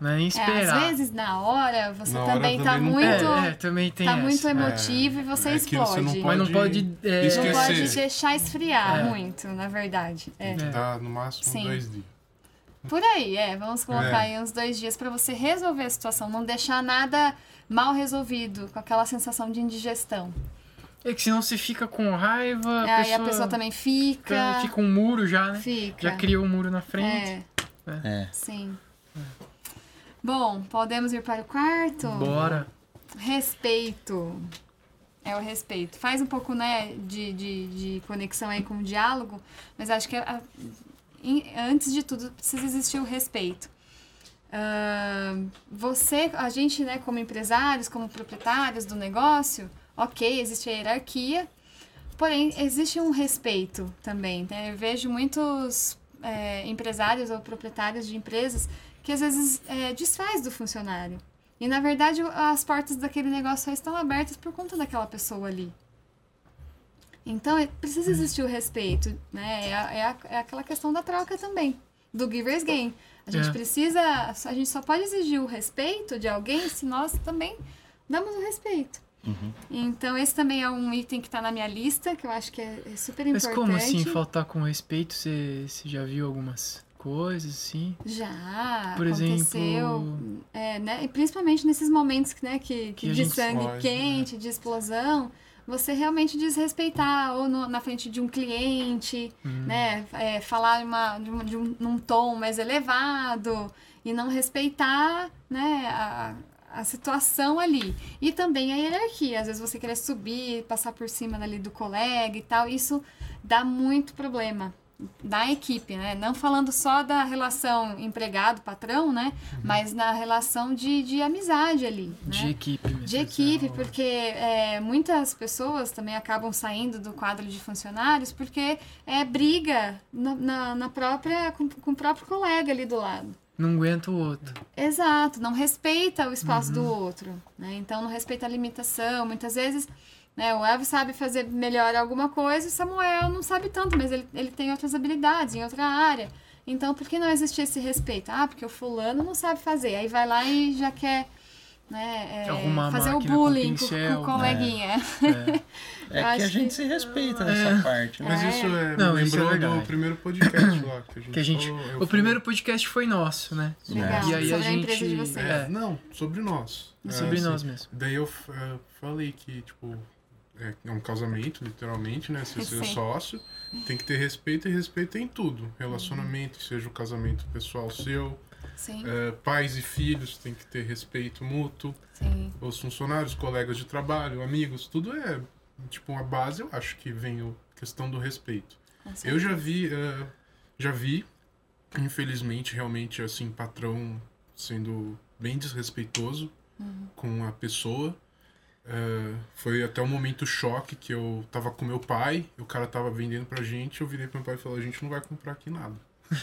Não é nem
É,
esperar.
às vezes, na hora, você
Na hora
também tá
também não
muito...
É, é, também tem
tá
essa.
muito
É.
emotivo e você
é que você não
explode.
Mas não pode. é,
Não
Esquecer.
pode deixar esfriar
É.
muito, na verdade. É.
Tem que dar no máximo
Sim.
dois dias.
Por aí, é. Vamos colocar
É.
aí uns dois dias pra você resolver a situação. Não deixar nada mal resolvido, com aquela sensação de indigestão.
É que senão você fica com raiva. A
aí
pessoa
a pessoa também fica.
fica um muro já, né?
Fica.
Já criou um muro na frente.
É,
É.
sim. Bom, podemos ir para o quarto?
Bora.
Respeito. É o respeito. Faz um pouco, né, de, de, de conexão aí com o diálogo, mas acho que a- antes de tudo precisa existir o respeito. Ahn, você, a gente, né, como empresários, como proprietários do negócio, ok, existe a hierarquia, porém existe um respeito também. Né? Eu vejo muitos é, empresários ou proprietários de empresas que às vezes é, desfaz do funcionário. E na verdade as portas daquele negócio só estão abertas por conta daquela pessoa ali. Então é- precisa existir o respeito, né? É, é, é aquela questão da troca também, do giver's gain. A gente
É.
precisa, a gente só pode exigir o respeito de alguém se nós também damos o respeito.
Uhum.
Então esse também é um item que está na minha lista, que eu acho que é, é super
Mas
importante.
como assim, faltar com respeito? Você já viu algumas coisas assim?
Já
Por
aconteceu,
exemplo-
é, né? E principalmente nesses momentos né, que, que
Que
de sangue
explode,
quente, de explosão, você realmente desrespeitar ou no- na frente de um cliente,
Hum.
né? é, falar uma, de, um, de um num tom mais elevado e não respeitar, né? A, a situação ali. E também a hierarquia. Às vezes você querer subir, passar por cima ali do colega e tal, isso dá muito problema da equipe, né? Não falando só da relação empregado-patrão, né? Mas na relação de, de amizade ali, né?
De equipe mesmo.
De equipe, porque é, muitas pessoas também acabam saindo do quadro de funcionários porque é briga na, na, na própria, com, com o próprio colega ali do lado.
Não aguenta o outro.
Exato, não respeita o espaço do
Uhum.
outro, né? Então não respeita a limitação. Muitas vezes, né, o Elvis sabe fazer melhor alguma coisa e o Samuel não sabe tanto, mas ele, ele tem outras habilidades em outra área. Então, por que não existe esse respeito? Ah, porque o fulano não sabe fazer. Aí vai lá e já quer né, é,
Arrumar a
fazer o
máquina com
bullying com, com
pincel,
o coleguinha.
É
Eu
que a
acho
gente
que-
se respeita nessa parte. né?
Mas
É.
isso é,
Não, isso é
lembrou do primeiro podcast lá que a gente,
Que a gente,
falou, eu
o primeiro podcast foi nosso, né?
Legal,
E aí a
sobre a
gente.
empresa de vocês.
É,
É,
não, sobre nós. É,
sobre
assim,
nós mesmo.
Daí eu eh, falei que, tipo, é, é um casamento, literalmente, né? Você ser sócio, tem que ter respeito e respeito em tudo. Relacionamento, seja o casamento pessoal seu,
Sim,
eh, pais e filhos, tem que ter respeito mútuo.
sim.
Os funcionários, colegas de trabalho, amigos, tudo é, tipo, uma base, eu acho que vem a questão do respeito. Eu já vi, eh, já vi, infelizmente, realmente, assim, patrão sendo bem desrespeitoso
Uhum.
com a pessoa. Eh, foi até um momento choque que eu tava com meu pai, o cara tava vendendo pra gente, eu virei pro meu pai e falei, a gente não vai comprar aqui nada.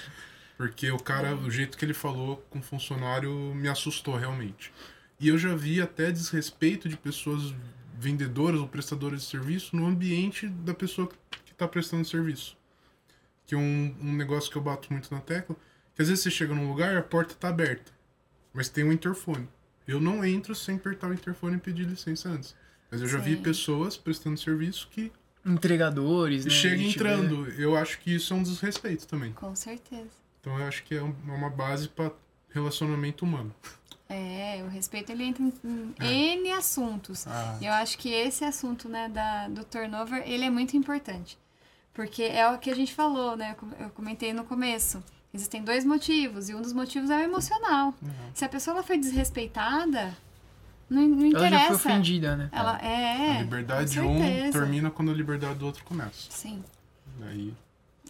Porque o cara, o jeito que ele falou com o funcionário me assustou realmente. E eu já vi até desrespeito de pessoas vendedoras ou prestadoras de serviço no ambiente da pessoa que está prestando serviço. Que é um, um negócio que eu bato muito na tecla, que às vezes você chega num lugar e a porta tá aberta, mas tem um interfone. Eu não entro sem apertar o interfone e pedir licença antes. Mas eu já vi
Sim.
pessoas prestando serviço que
Entregadores, né?
chega
gente vê.
entrando. Eu acho que isso é um desrespeito também.
Com certeza.
Então eu acho que é é uma base para relacionamento humano.
É, o respeito ele entra em,
É.
N assuntos.
Ah,
E eu acho que esse assunto, né, da, do turnover, ele é muito importante. Porque é o que a gente falou, né? Eu comentei no começo. Existem dois motivos, e um dos motivos é o emocional.
Uhum.
Se a pessoa ela foi desrespeitada, não, não
Ela já foi
interessa.
ofendida, né?
Ela é.
a liberdade de um termina quando a liberdade do outro começa.
Sim.
Daí,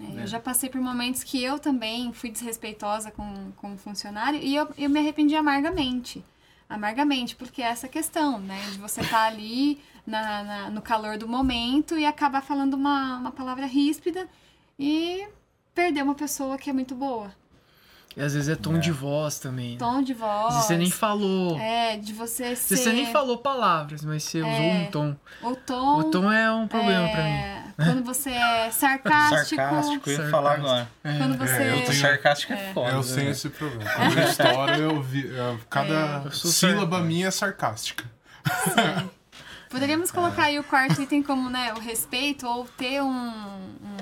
É,
É.
Eu já passei por momentos que eu também fui desrespeitosa com, com um funcionário e eu, eu me arrependi amargamente. Amargamente, porque é essa questão, né? De você estar ali na, na- no calor do momento e acabar falando uma, uma palavra ríspida e perder uma pessoa que é muito boa.
E às vezes é tom
É.
de voz também. né?
Tom de voz.
Às vezes você nem falou.
É, de você ser.
Você nem falou palavras, mas você usou
É.
um tom.
O tom.
O tom é um problema pra mim.
é, Quando você é sarcástico.
Sarcástico, eu ia
Sarcástico.
falar agora.
Quando você.
eu tenho-
sarcástico é, foda.
eu
né?
tenho esse problema. Quando eu estouro, eu vi. eu- cada sílaba minha é sarcástica.
Poderíamos colocar aí o quarto item como, né, o respeito ou ter um, um,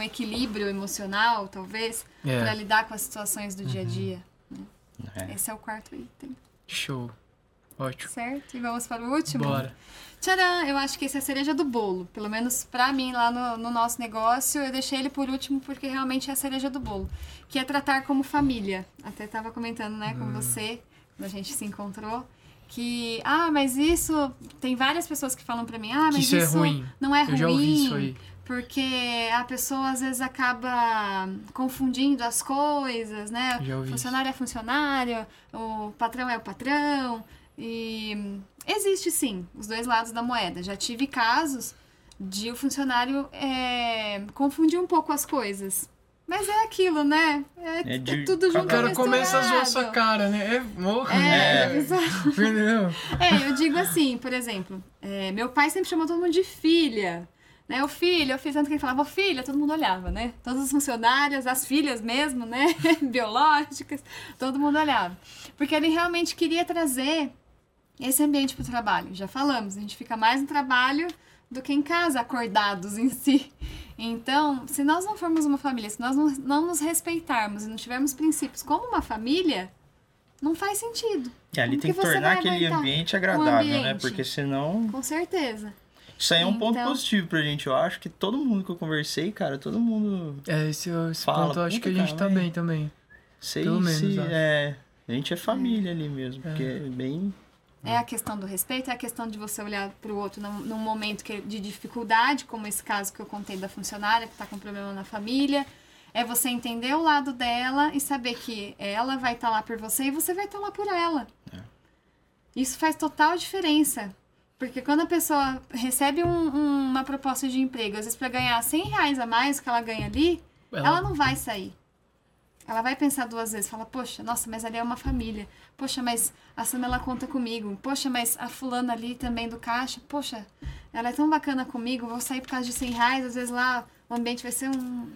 um equilíbrio emocional, talvez,
É.
para lidar com as situações do dia a dia.
É.
Esse é o quarto item,
Show. Ótimo.
certo? E vamos para o último?
Bora.
Tcharam! Eu acho que esse é a cereja do bolo. Pelo menos pra mim, lá no, no nosso negócio, eu deixei ele por último porque realmente é a cereja do bolo. Que é tratar como família. Até tava comentando, né,
Hum.
com você, quando a gente se encontrou. Que, ah, mas isso. Tem várias pessoas que falam pra mim, ah, mas
Que isso é ruim.
não é ruim.
Eu já ouvi isso aí.
Porque a pessoa às vezes acaba confundindo as coisas, né? Funcionário é funcionário, o patrão é o patrão. E existe sim os dois lados da moeda. Já tive casos de o funcionário é, confundir um pouco as coisas. Mas é aquilo, né? É,
É
é
de
tudo
cada
junto
O cara começa a zoar sua cara, né? É, morra,
É,
né?
exato.
Entendeu?
É, eu digo assim, por exemplo, é, meu pai sempre chamou todo mundo de filha. Né, o filho, eu fiz tanto que ele falava, "Ô, filha, todo mundo olhava, né? Todas as funcionárias, as filhas mesmo, né? Biológicas, todo mundo olhava. Porque ele realmente queria trazer esse ambiente para o trabalho. Já falamos, a gente fica mais no trabalho do que em casa, acordados em si. Então, se nós não formos uma família, se nós não, não nos respeitarmos e não tivermos princípios como uma família, não faz sentido.
E ali
Como
tem
que
que tornar aquele ambiente agradável, né?
ambiente?
Porque senão.
Com certeza.
Isso aí é um ponto
Então-
positivo pra gente. Eu acho que todo mundo que eu conversei, cara, todo mundo.
É, esse, esse
Fala,
ponto eu acho que a gente
cara,
tá
mas-
bem também.
Sei
Pelo menos,
se.
acho.
É. A gente é família ali mesmo. Porque é bem.
É a questão do respeito, é a questão de você olhar para o outro num, num momento que- de dificuldade, como esse caso que eu contei da funcionária que está com problema na família. É você entender o lado dela e saber que ela vai estar lá por você e você vai estar lá por ela. Isso faz total diferença. Porque quando a pessoa recebe um- um- uma proposta de emprego, às vezes para ganhar 100 reais a mais que ela ganha ali,
Ela-
ela não vai sair. Ela vai pensar duas vezes, fala, poxa, nossa, mas ali é uma família. Poxa, mas a Samela conta comigo. Poxa, mas a fulana ali também do caixa. Poxa, ela é tão bacana comigo, vou sair por causa de 100 reais, às vezes lá o ambiente vai ser um...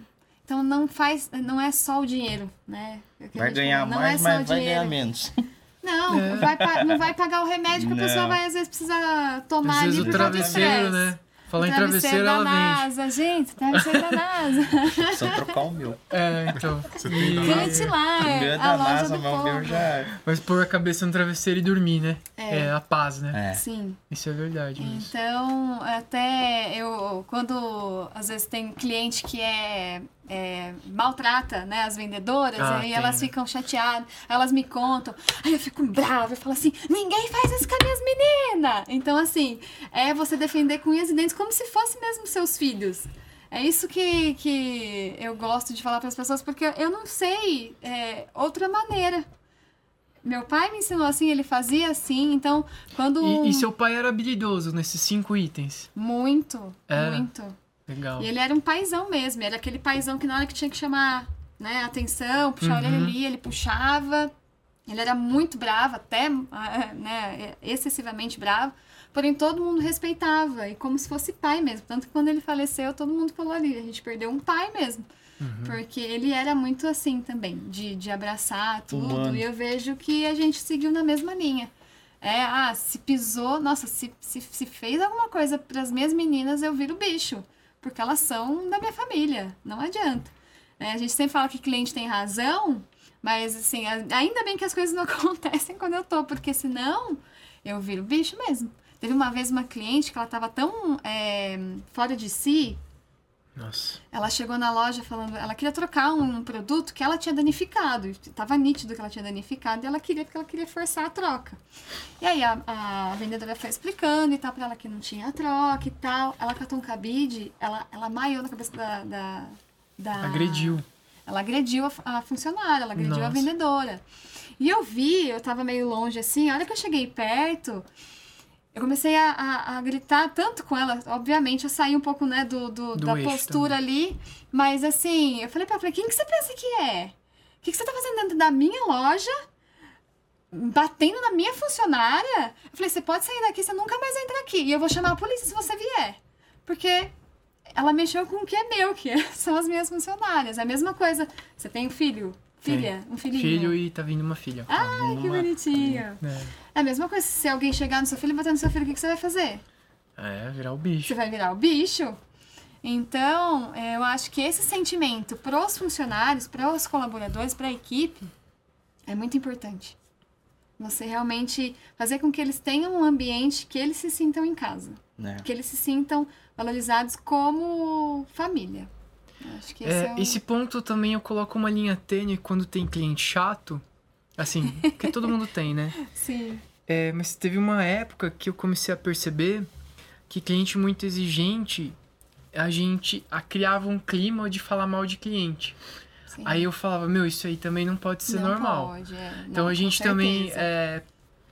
Então não faz, não é só o dinheiro, né? É
Vai ganhar
fala,
mais,
é
mas vai ganhar
dinheiro.
menos.
Não,
É.
vai não vai pagar o remédio que a pessoa vai às vezes precisar tomar
Às vezes
ali por causa do estresse.
né? Falar em travesseiro,
da
ela vende.
NASA, gente, travesseiro da NASA.
Só trocar o meu.
É, então.
Você tem da
Cante lá,
O meu é
a
da
loja
NASA,
do
mas o meu já.
Mas pôr a cabeça no travesseiro e dormir, né?
É.
É, a paz, né?
É.
Sim.
Isso é verdade. mesmo.
Então, até eu, quando às vezes tem cliente que é, é, maltrata né, as vendedoras,
Ah,
aí
tem,
elas ficam chateadas, elas me contam, aí eu fico brava, eu falo assim, ninguém faz isso com as minhas meninas! Então, assim, é você defender com unhas e dentes como se fosse mesmo seus filhos. É isso que, que eu gosto de falar para as pessoas, porque eu não sei é, outra maneira. Meu pai me ensinou assim, ele fazia assim, então quando.
E, e seu pai era habilidoso nesses cinco itens.
Muito,
Era?
muito.
Legal.
E ele era um paizão mesmo, era aquele paizão que na hora que tinha que chamar né, atenção, puxar
Uhum.
ele ali, ele puxava. Ele era muito bravo, até né, excessivamente bravo. Porém, todo mundo respeitava, e como se fosse pai mesmo. Tanto que quando ele faleceu, todo mundo falou ali, a gente perdeu um pai mesmo.
Uhum.
Porque ele era muito assim também, de, de abraçar tudo.
Humano.
E eu vejo que a gente seguiu na mesma linha. É, ah, se pisou, nossa, se, se, se fez alguma coisa para as minhas meninas, eu viro bicho. Porque elas são da minha família, não adianta. É, a gente sempre fala que cliente tem razão, mas assim, ainda bem que as coisas não acontecem quando eu tô, porque senão eu viro bicho mesmo. Teve uma vez uma cliente que ela tava tão é, fora de si,
Nossa.
ela chegou na loja falando, ela queria trocar um produto que ela tinha danificado. Tava nítido que ela tinha danificado e ela queria porque ela queria forçar a troca. E aí a, a vendedora foi explicando e tal pra ela que não tinha a troca e tal. Ela catou um cabide, ela, ela maiou na cabeça da. da, da-
Agrediu.
Ela agrediu a, a funcionária, ela agrediu a
Nossa.
vendedora. E eu vi, eu tava meio longe assim, a hora que eu cheguei perto, eu comecei a, a, a gritar tanto com ela. Obviamente, eu saí um pouco, né, do, do-
Do
da
eixo
postura ali. Mas assim, eu falei pra ela, quem que você pensa que é? O que, que você tá fazendo dentro da minha loja? Batendo na minha funcionária? Eu falei, você pode sair daqui, você nunca mais entra aqui. E eu vou chamar a polícia se você vier. Porque ela mexeu com o que é meu, que são as minhas funcionárias. É a mesma coisa. Você tem um filho? Filha? Um filhinho?
Filho e tá vindo uma filha.
Ai, que
Uma-
bonitinho.
É.
É a mesma coisa. Se alguém chegar no seu filho e bater no seu filho, o que, que você vai fazer?
É, virar o
Você
bicho.
vai virar o bicho? Então, é, eu acho que esse sentimento pros funcionários, pros colaboradores, pra equipe, é muito importante. Você realmente fazer com que eles tenham um ambiente que eles se sintam em casa.
né?
Que eles se sintam valorizados como família. Acho que esse é,
É,
o...
esse ponto também eu coloco uma linha tênue quando tem cliente chato. Assim, porque todo mundo tem, né?
Sim.
É, mas teve uma época que eu comecei a perceber que cliente muito exigente, a gente a, criava um clima de falar mal de cliente.
sim.
Aí eu falava, meu, isso aí também não pode ser
Não
normal.
pode, é.
Então
Não,
a gente também é,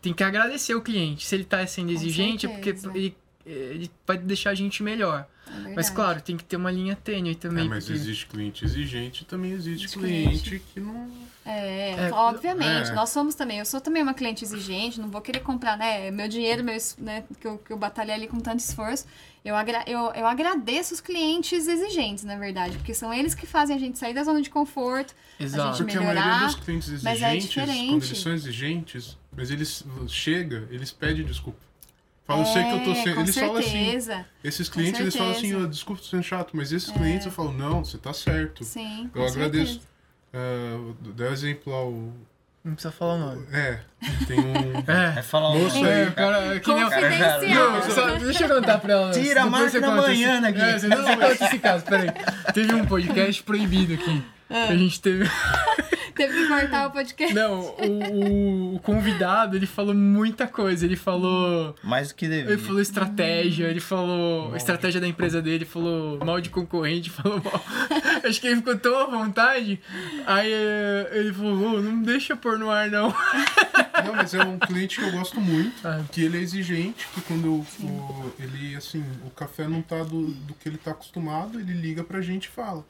tem que agradecer o cliente. Se ele tá sendo
Com
exigente, é porque ele, ele vai deixar a gente melhor.
É
Mas claro, tem que ter uma linha tênue também.
É, mas
porque-
existe cliente exigente e também existe
Existe
cliente que não.
É,
É,
obviamente,
é.
nós somos também. Eu sou também uma cliente exigente, não vou querer comprar, né? Meu dinheiro, meu, né, que, eu, que eu batalhei ali com tanto esforço. Eu, agra eu, eu agradeço os clientes exigentes, na verdade, porque são eles que fazem a gente sair da zona de conforto.
Exato.
Porque a
melhorar,
maioria dos clientes
mas é
exigentes, quando
diferente.
eles são exigentes, mas eles chega, eles pedem desculpa. Fala, eu sei que eu tô
É,
sendo. Eles falam assim.
certeza.
Esses clientes, eles falam assim,
certeza. É.
"Ó, desculpa, tô sendo chato, mas esses clientes eu falo, não, você tá certo.
Sim, com
Eu agradeço.
certeza.
Uh, dá um exemplo lá, o.
Não precisa falar o nome.
É, tem um.
É.
É falar
Moço
nome,
aí,
É, o cara, que nem o-. Não, só- deixa eu contar pra ela.
Tira a
Depois
marca
você
da
conta
manhã,
esse-
né, Gui?
É, você não conta esse caso, peraí. Teve um podcast proibido aqui.
É.
A gente teve.
Teve que cortar o podcast.
Não, o, o- o convidado, ele falou muita coisa. Ele falou.
Mais do que devia.
Ele falou estratégia, ele falou estratégia da empresa dele, falou mal de concorrente, falou mal. Acho que ele ficou tão à vontade. Aí eh, ele falou, "Ô, não deixa pôr no ar, não.
Não, mas é um cliente que eu gosto muito,
Ah.
que ele é exigente, que quando o, ele, assim, o café não tá do, do que ele tá acostumado, ele liga pra gente e fala.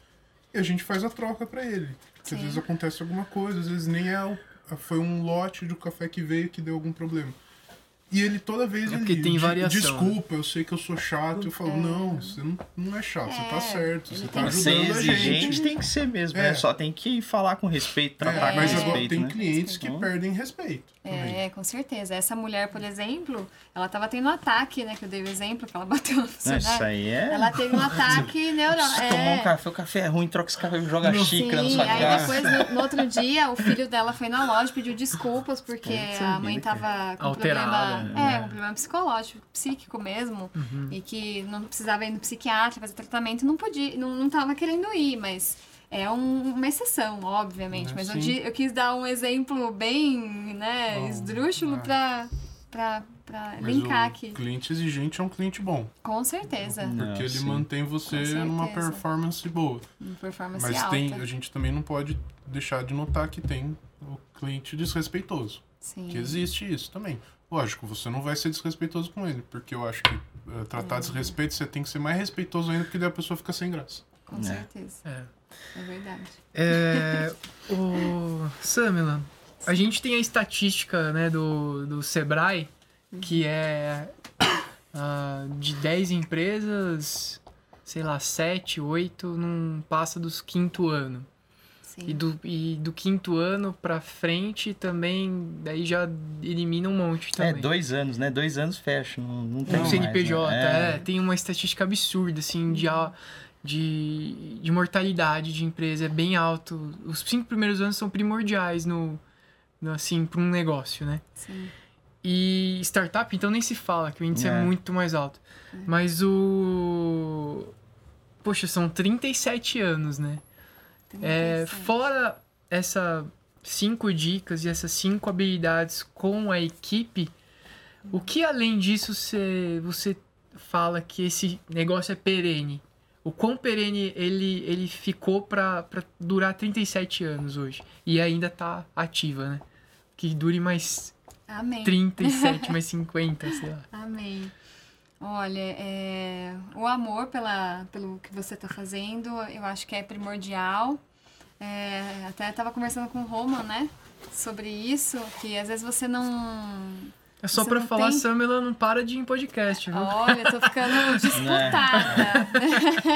E a gente faz a troca pra ele. Porque às vezes acontece alguma coisa, às vezes nem é foi um lote de café que veio que deu algum problema. E ele toda vez
É
ele
porque tem
"De-
variação, né?"
Desculpa, eu sei que eu sou chato. Eu falo, não, você não, não é chato, você tá
É,
certo, você tá
que ser
ajudando a
exigente,
gente.
tem que ser mesmo.
É.
É. Só tem que falar com respeito, tratar
É,
com
mas
É.
agora
respeito,
tem
né?
clientes que
Então-
perdem respeito. também.
É, com certeza. Essa mulher, por exemplo, ela tava tendo um ataque, né? Que eu dei o exemplo, que ela bateu no
Não, isso
funcionário.
aí é...
Ela teve um ataque neurológico.
Se tomar um
É.
café, o café é ruim, troca esse café e joga
Não.
xícara na
Sim,
sua
aí
cara.
depois, no, no outro dia, o filho dela foi na loja e pediu desculpas, porque
É,
a mãe tava com
Alterada,
problema.
Né?
É, um problema psicológico, psíquico mesmo. E que não precisava ir no psiquiatra fazer tratamento não podia, não, não tava querendo ir, mas. É um- uma exceção, obviamente.
É,
mas eu, eu quis dar um exemplo bem, né,
Bom,
esdrúxulo
é.
pra, pra, pra linkar aqui.
cliente exigente é um cliente bom.
Com certeza.
Não,
Porque ele
sim.
mantém você numa performance boa.
Uma Performance
Mas
alta.
tem, a gente também não pode deixar de notar que tem o cliente desrespeitoso.
Sim.
Que existe isso também. Lógico, você não vai ser desrespeitoso com ele, porque eu acho que eh, tratar
Uhum.
desrespeito você tem que ser mais respeitoso ainda, porque daí a pessoa fica sem graça.
Com
É.
certeza.
É.
É verdade.
É, o Samila, a gente tem a estatística né, do, do Sebrae, que é ah, de 10 empresas, sei lá, 7, 8 não passa dos quinto ano.
Sim.
E do, e do quinto ano pra frente também, daí já elimina um monte
É,
também.
dois anos, né? Dois anos fecha, não, não tem
Um
mais,
CNPJ,
né?
é, tem uma estatística absurda, assim, de, de, de mortalidade de empresa, é bem alto. Os cinco primeiros anos são primordiais no, no assim, para um negócio, né?
Sim.
E startup, então nem se fala, que o índice é,
É.
muito mais alto. Mas o... Poxa, são 37 anos, né? É,
37.
fora essas cinco dicas e essas cinco habilidades com a equipe, o que além disso você, você fala que esse negócio é perene? O quão perene ele, ele ficou para durar 37 anos hoje? E ainda tá ativa, né? Que dure mais
Amém.
37, mais 50, sei lá.
Amém. Olha, é, o amor pela, pelo que você está fazendo, eu acho que é primordial. É, até estava conversando com o Roman, né? Sobre isso, que às vezes você não.
É só
não
falar,
tem-
Samela não para de ir em podcast, viu?
Olha, eu tô ficando disputada.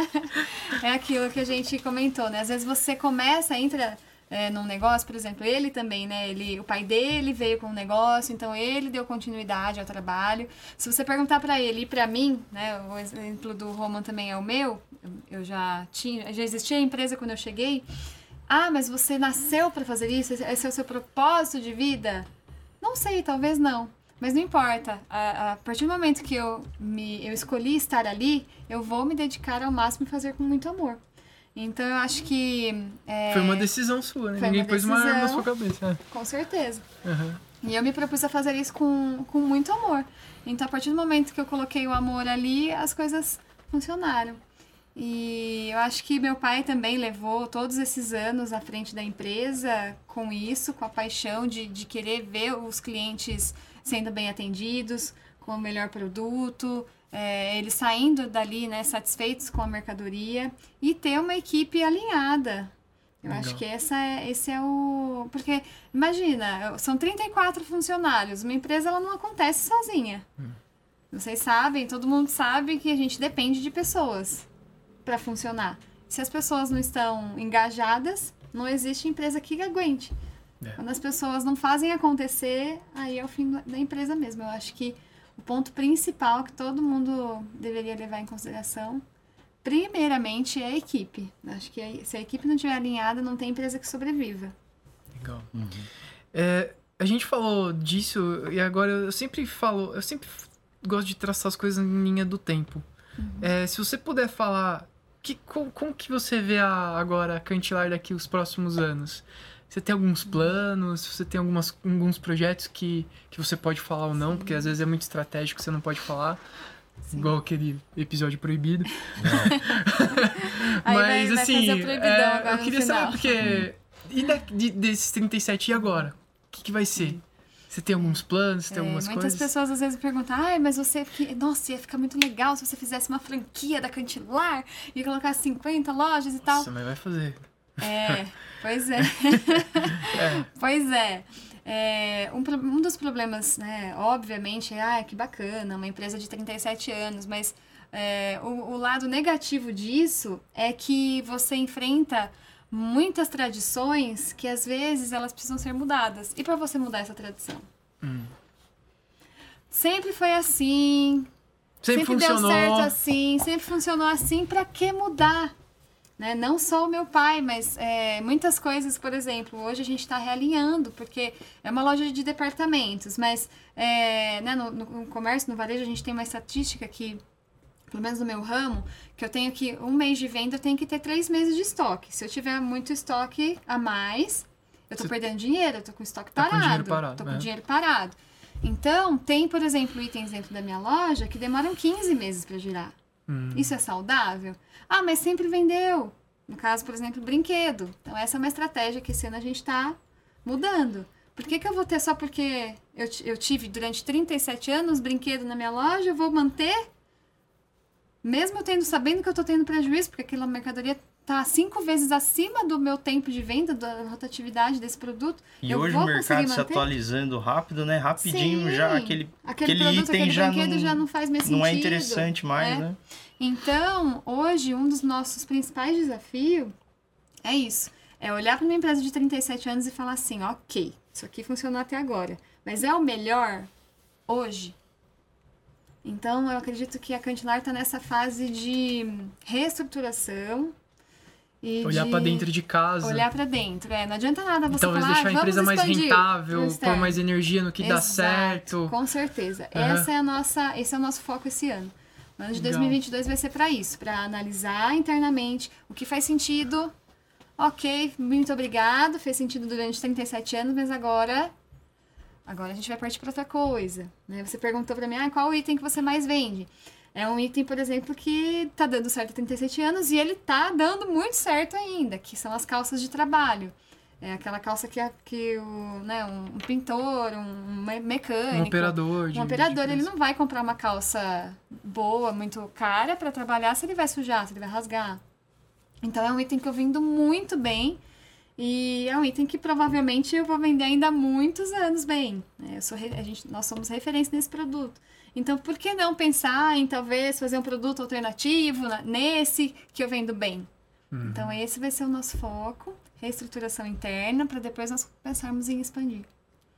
é aquilo que a gente comentou, né? Às vezes você começa, entra é, num negócio, por exemplo, ele também, né? Ele, o pai dele veio com um negócio, então ele deu continuidade ao trabalho. Se você perguntar pra ele e pra mim, né? O exemplo do Roman também é o meu. Eu já tinha, já existia a empresa quando eu cheguei. Ah, mas você nasceu pra fazer isso? Esse é o seu propósito de vida? Não sei, talvez não. Mas não importa. A, a partir do momento que eu, me, eu escolhi estar ali, eu vou me dedicar ao máximo e fazer com muito amor. Então eu acho que. é,
Foi uma decisão sua, né? Ninguém
uma
pôs uma arma na
decisão.
sua cabeça.
Com certeza.
É. Aham.
E eu me propus a fazer isso com, com muito amor. Então, a partir do momento que eu coloquei o amor ali, as coisas funcionaram. E eu acho que meu pai também levou todos esses anos à frente da empresa com isso, com a paixão de, de querer ver os clientes sendo bem atendidos, com o melhor produto, é, eles saindo dali né, satisfeitos com a mercadoria e ter uma equipe alinhada. Eu
Legal.
acho que essa é, esse é o. Porque, imagina, são 34 funcionários. Uma empresa ela não acontece sozinha. Vocês sabem, todo mundo sabe que a gente depende de pessoas para funcionar. Se as pessoas não estão engajadas, não existe empresa que aguente.
É.
Quando as pessoas não fazem acontecer, aí é o fim da empresa mesmo. Eu acho que o ponto principal que todo mundo deveria levar em consideração, primeiramente, é a equipe. Acho que se a equipe não estiver alinhada, não tem empresa que sobreviva.
Legal. É, a gente falou disso e agora eu sempre falo, eu sempre gosto de traçar as coisas em linha do tempo. É, se você puder falar, que, como, como que você vê a, agora a Cantilar daqui os próximos anos? Você tem alguns planos? Você tem algumas, alguns projetos que, que você pode falar ou não? Porque às vezes é muito estratégico, você não pode falar. Igual aquele episódio proibido. Mas
vai- vai
assim,
proibidão
é, eu queria saber porque. E da, de- desses 37 e agora? O que, que vai ser? Você tem alguns planos? Você tem
É,
algumas
muitas
coisas?
pessoas às vezes perguntam, ai, mas você, nossa, ia ficar muito legal se você fizesse uma franquia da Cantilar e colocasse 50 lojas e tal.
Nossa, mas vai fazer.
É, pois é. Pois é. É, um, um dos problemas, né, obviamente, é, ah, que bacana, uma empresa de 37 anos, mas é, o, o lado negativo disso é que você enfrenta muitas tradições que às vezes elas precisam ser mudadas. E para você mudar essa tradição?
Hum.
Sempre foi assim,
Sempre,
deu
funcionou.
certo assim, sempre funcionou assim, pra que mudar? Né? Não só o meu pai, mas é, muitas coisas, por exemplo, hoje a gente está realinhando, porque é uma loja de departamentos, mas é, né, no, no comércio, no varejo, a gente tem uma estatística que, pelo menos no meu ramo, que eu tenho que, um mês de venda, eu tenho que ter três meses de estoque. Se eu tiver muito estoque a mais, eu
Você
perdendo dinheiro, eu tô com estoque
Tá com
parado.
dinheiro parado,
tô com
né?
dinheiro parado. Então, tem, por exemplo, itens dentro da minha loja que demoram 15 meses para girar.
Hum.
Isso é saudável? Ah, mas sempre vendeu. No caso, por exemplo, brinquedo. Então, essa é uma estratégia que esse ano a gente está mudando. Por que, que eu vou ter só porque eu, eu tive durante 37 anos brinquedo na minha loja, eu vou manter? Mesmo eu tendo sabendo que eu estou tendo prejuízo, porque aquela mercadoria está cinco vezes acima do meu tempo de venda, da rotatividade desse produto.
E hoje o mercado se atualizando rápido, né? Rapidinho
Sim.
já aquele,
Aquele,
aquele
produto,
item
aquele
já não,
já não faz mais sentido.
não é interessante mais,
né?
né?
Então, hoje, um dos nossos principais desafios é isso. É olhar para uma empresa de 37 anos e falar assim, ok, isso aqui funcionou até agora, mas é o melhor hoje? Então, eu acredito que a Cantilar está nessa fase de reestruturação e
Olhar
de
pra dentro de casa.
olhar para dentro. É, não adianta nada você
Talvez
falar,
deixar a
"Ah,
empresa mais
expandir
rentável, pôr
externo."
mais energia no que dá
Exato,
certo.
Com certeza.
Aham.
Essa é a nossa, esse é o nosso foco esse ano. O ano de
Legal.
2022 vai ser para isso, para analisar internamente o que faz sentido. Ok, muito obrigado, fez sentido durante 37 anos, mas agora agora a gente vai partir para outra coisa. Né? Você perguntou para mim, ah, qual o item que você mais vende? É um item, por exemplo, que tá dando certo há 37 anos e ele tá dando muito certo ainda, que são as calças de trabalho. É aquela calça que, que o, né, um, pintor, um me- mecânico,
Um operador. de-
um operador, ele não vai comprar uma calça boa, muito cara para trabalhar se ele vai sujar, se ele vai rasgar. Então é um item que eu vendo muito bem e é um item que provavelmente eu vou vender ainda há muitos anos bem. né? Eu sou a gente, nós somos referência nesse produto. Então, por que não pensar em talvez fazer um produto alternativo na- nesse que eu vendo bem?
Uhum.
Então, esse vai ser o nosso foco, reestruturação interna, para depois nós pensarmos em expandir.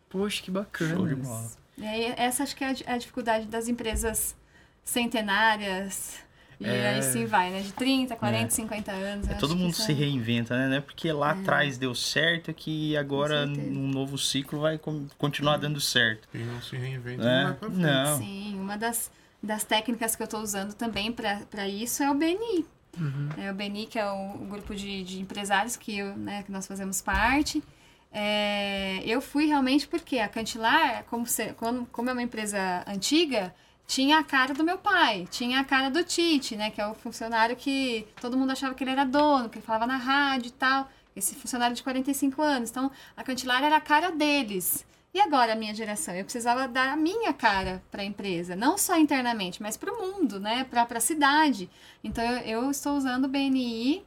Poxa, que bacana.
Show de bola.
E aí, essa acho que é a di- a dificuldade das empresas centenárias. E
É.
aí sim vai, né? De 30, 40,
É.
50 anos.
É, todo mundo se
é-
reinventa, né? Não é porque lá atrás deu certo que agora, num novo ciclo, vai continuar dando certo.
Quem não se reinventa
É,
não vai pra frente.
não.
Sim, uma das, das técnicas que eu estou usando também para isso é o BNI.
Uhum.
É, o BNI, que é o, o grupo de, de empresários que, eu, né, que nós fazemos parte. É, eu fui realmente porque a Cantilar, como, se- como, como é uma empresa antiga, tinha a cara do meu pai, tinha a cara do Tite, né? Que é o funcionário que todo mundo achava que ele era dono, que ele falava na rádio e tal. Esse funcionário de 45 anos. Então, a Cantilar era a cara deles. E agora a minha geração? Eu precisava dar a minha cara para a empresa, não só internamente, mas para o mundo, né? Para a cidade. Então eu, eu estou usando o BNI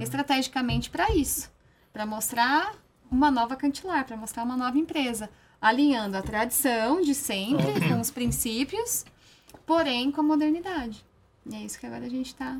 estrategicamente para isso, para mostrar uma nova cantilar, para mostrar uma nova empresa, alinhando a tradição de sempre com os princípios, porém com a modernidade. E é isso que agora a gente está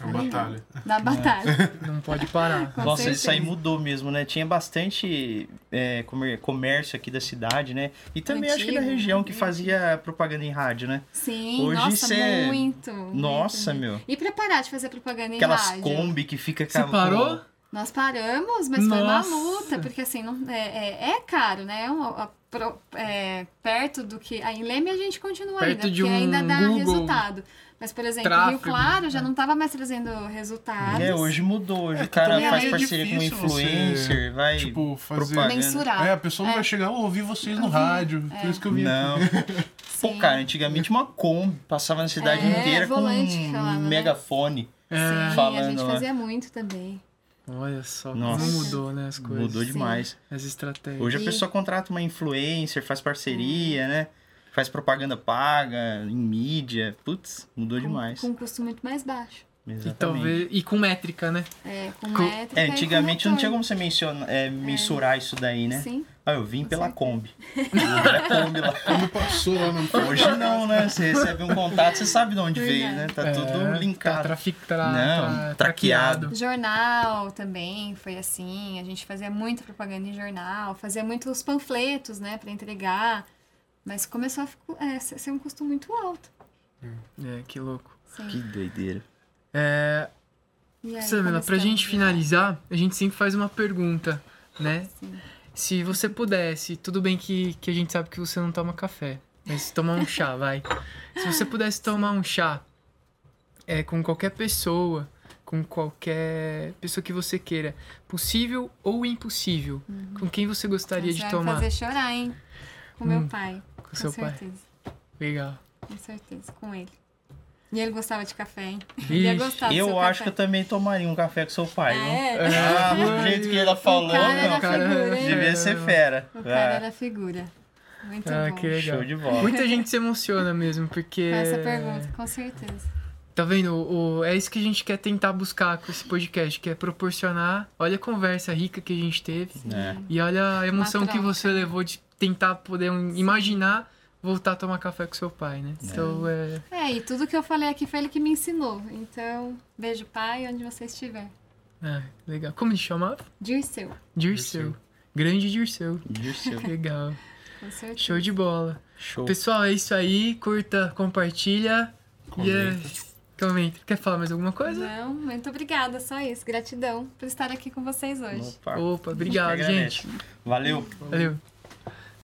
É uma batalha.
na batalha.
Não pode parar.
Com
Nossa, isso aí
certeza.
mudou mesmo, né? Tinha bastante é, comércio aqui da cidade, né? E também acho que da
Antigo,
região que fazia propaganda em rádio, né?
Sim,
Hoje
nossa,
cê-
muito, muito.
Nossa,
muito.
meu.
E para parar de fazer propaganda em
Aquelas
rádio?
Kombi que fica
Você
com-
parou?
Nós paramos, mas foi uma
Nossa.
luta, porque assim, não, é, é, é caro, né? É um- a- pro- é, perto do que. Aí em Leme a gente continua
Perto
ainda, porque
um
ainda dá
Google
resultado. Mas, por exemplo,
tráfego,
Rio Claro já
né?
não estava mais trazendo resultados.
É, hoje mudou. Hoje
É
o cara
é
faz
meio
parceria com um
difícil você,
influencer, vai.
Tipo, fazer.
Mensurar.
É, a pessoa não vai chegar, eu ouvi vocês no rádio. Por isso que eu vim
Não. Pô, cara, antigamente uma Kombi passava na cidade
É,
inteira com
volante falava,
um
né?
megafone.
É.
Sim, a
falando
gente
lá.
fazia muito também.
Olha só,
Nossa.
como mudou, né, as coisas.
Mudou demais.
As estratégias.
Hoje a
E-
pessoa contrata uma influencer, faz parceria, né? Faz propaganda paga, em mídia. Putz, mudou
Com,
demais.
com um custo muito mais baixo.
E
Exatamente.
talvez. E com métrica, né?
É, com
Com-
métrica.
É,
e com
antigamente não tinha como você menciona, é, mensurar isso daí, né?
Sim.
Ah, eu vim pela. Kombi. Era Kombi lá.
Quando passou lá no
Hoje não, né? Você recebe um contato, você sabe de onde veio, né? Tá
É,
tudo
Tá,
linkado.
trafic, tra,
Não,
tra-
traqueado.
Jornal também foi assim. A gente fazia muita propaganda em jornal, fazia muitos panfletos, né, para entregar. Mas começou a fico- é, ser um custo muito alto.
É, que louco.
Sim.
Que doideira.
É, Samela, pra gente finalizar, a gente sempre faz uma pergunta, né?
Sim.
Se você pudesse, tudo bem que, que a gente sabe que você não toma café, mas tomar um chá, vai. Se você pudesse tomar um chá é, com qualquer pessoa, com qualquer pessoa que você queira, possível ou impossível, com quem você gostaria
Você
de
vai
tomar?
me fazer chorar, hein? Com
Hum,
meu pai.
Com seu pai.
certeza.
Legal.
Com certeza, com ele. E ele gostava de café, hein? Ele ia
Ixi,
gostar do
Eu
seu
acho que eu
café.
também tomaria um café com seu pai, viu?
É,
Ah, do jeito que ela falou,
era
não.
cara,
figura, hein?
Devia ser fera.
O cara
Ah,
era figura. Muito
Ah,
bom.
que legal.
Show de bola.
Muita gente se emociona mesmo, porque.
Com essa pergunta, com certeza.
Tá vendo? O, é isso que a gente quer tentar buscar com esse podcast, que é proporcionar. Olha a conversa rica que a gente teve.
É.
E olha a emoção que você levou de tentar poder um- imaginar voltar a tomar café com seu pai, né? Então é.
É, e tudo que eu falei aqui foi ele que me ensinou. Então, beijo, pai, onde você estiver.
Ah, legal. Como ele chamava?
Dirceu,
Dirceu.
Dirceu.
Grande Dirceu.
Dirceu.
Legal.
com certeza.
Show de bola.
Show.
Pessoal, é isso aí. Curta, compartilha. E é...
Comenta.
Quer falar mais alguma coisa?
Não, muito obrigada, só isso. Gratidão por estar aqui com vocês hoje.
Opa.
Opa, obrigado, gente.
Valeu.
Valeu.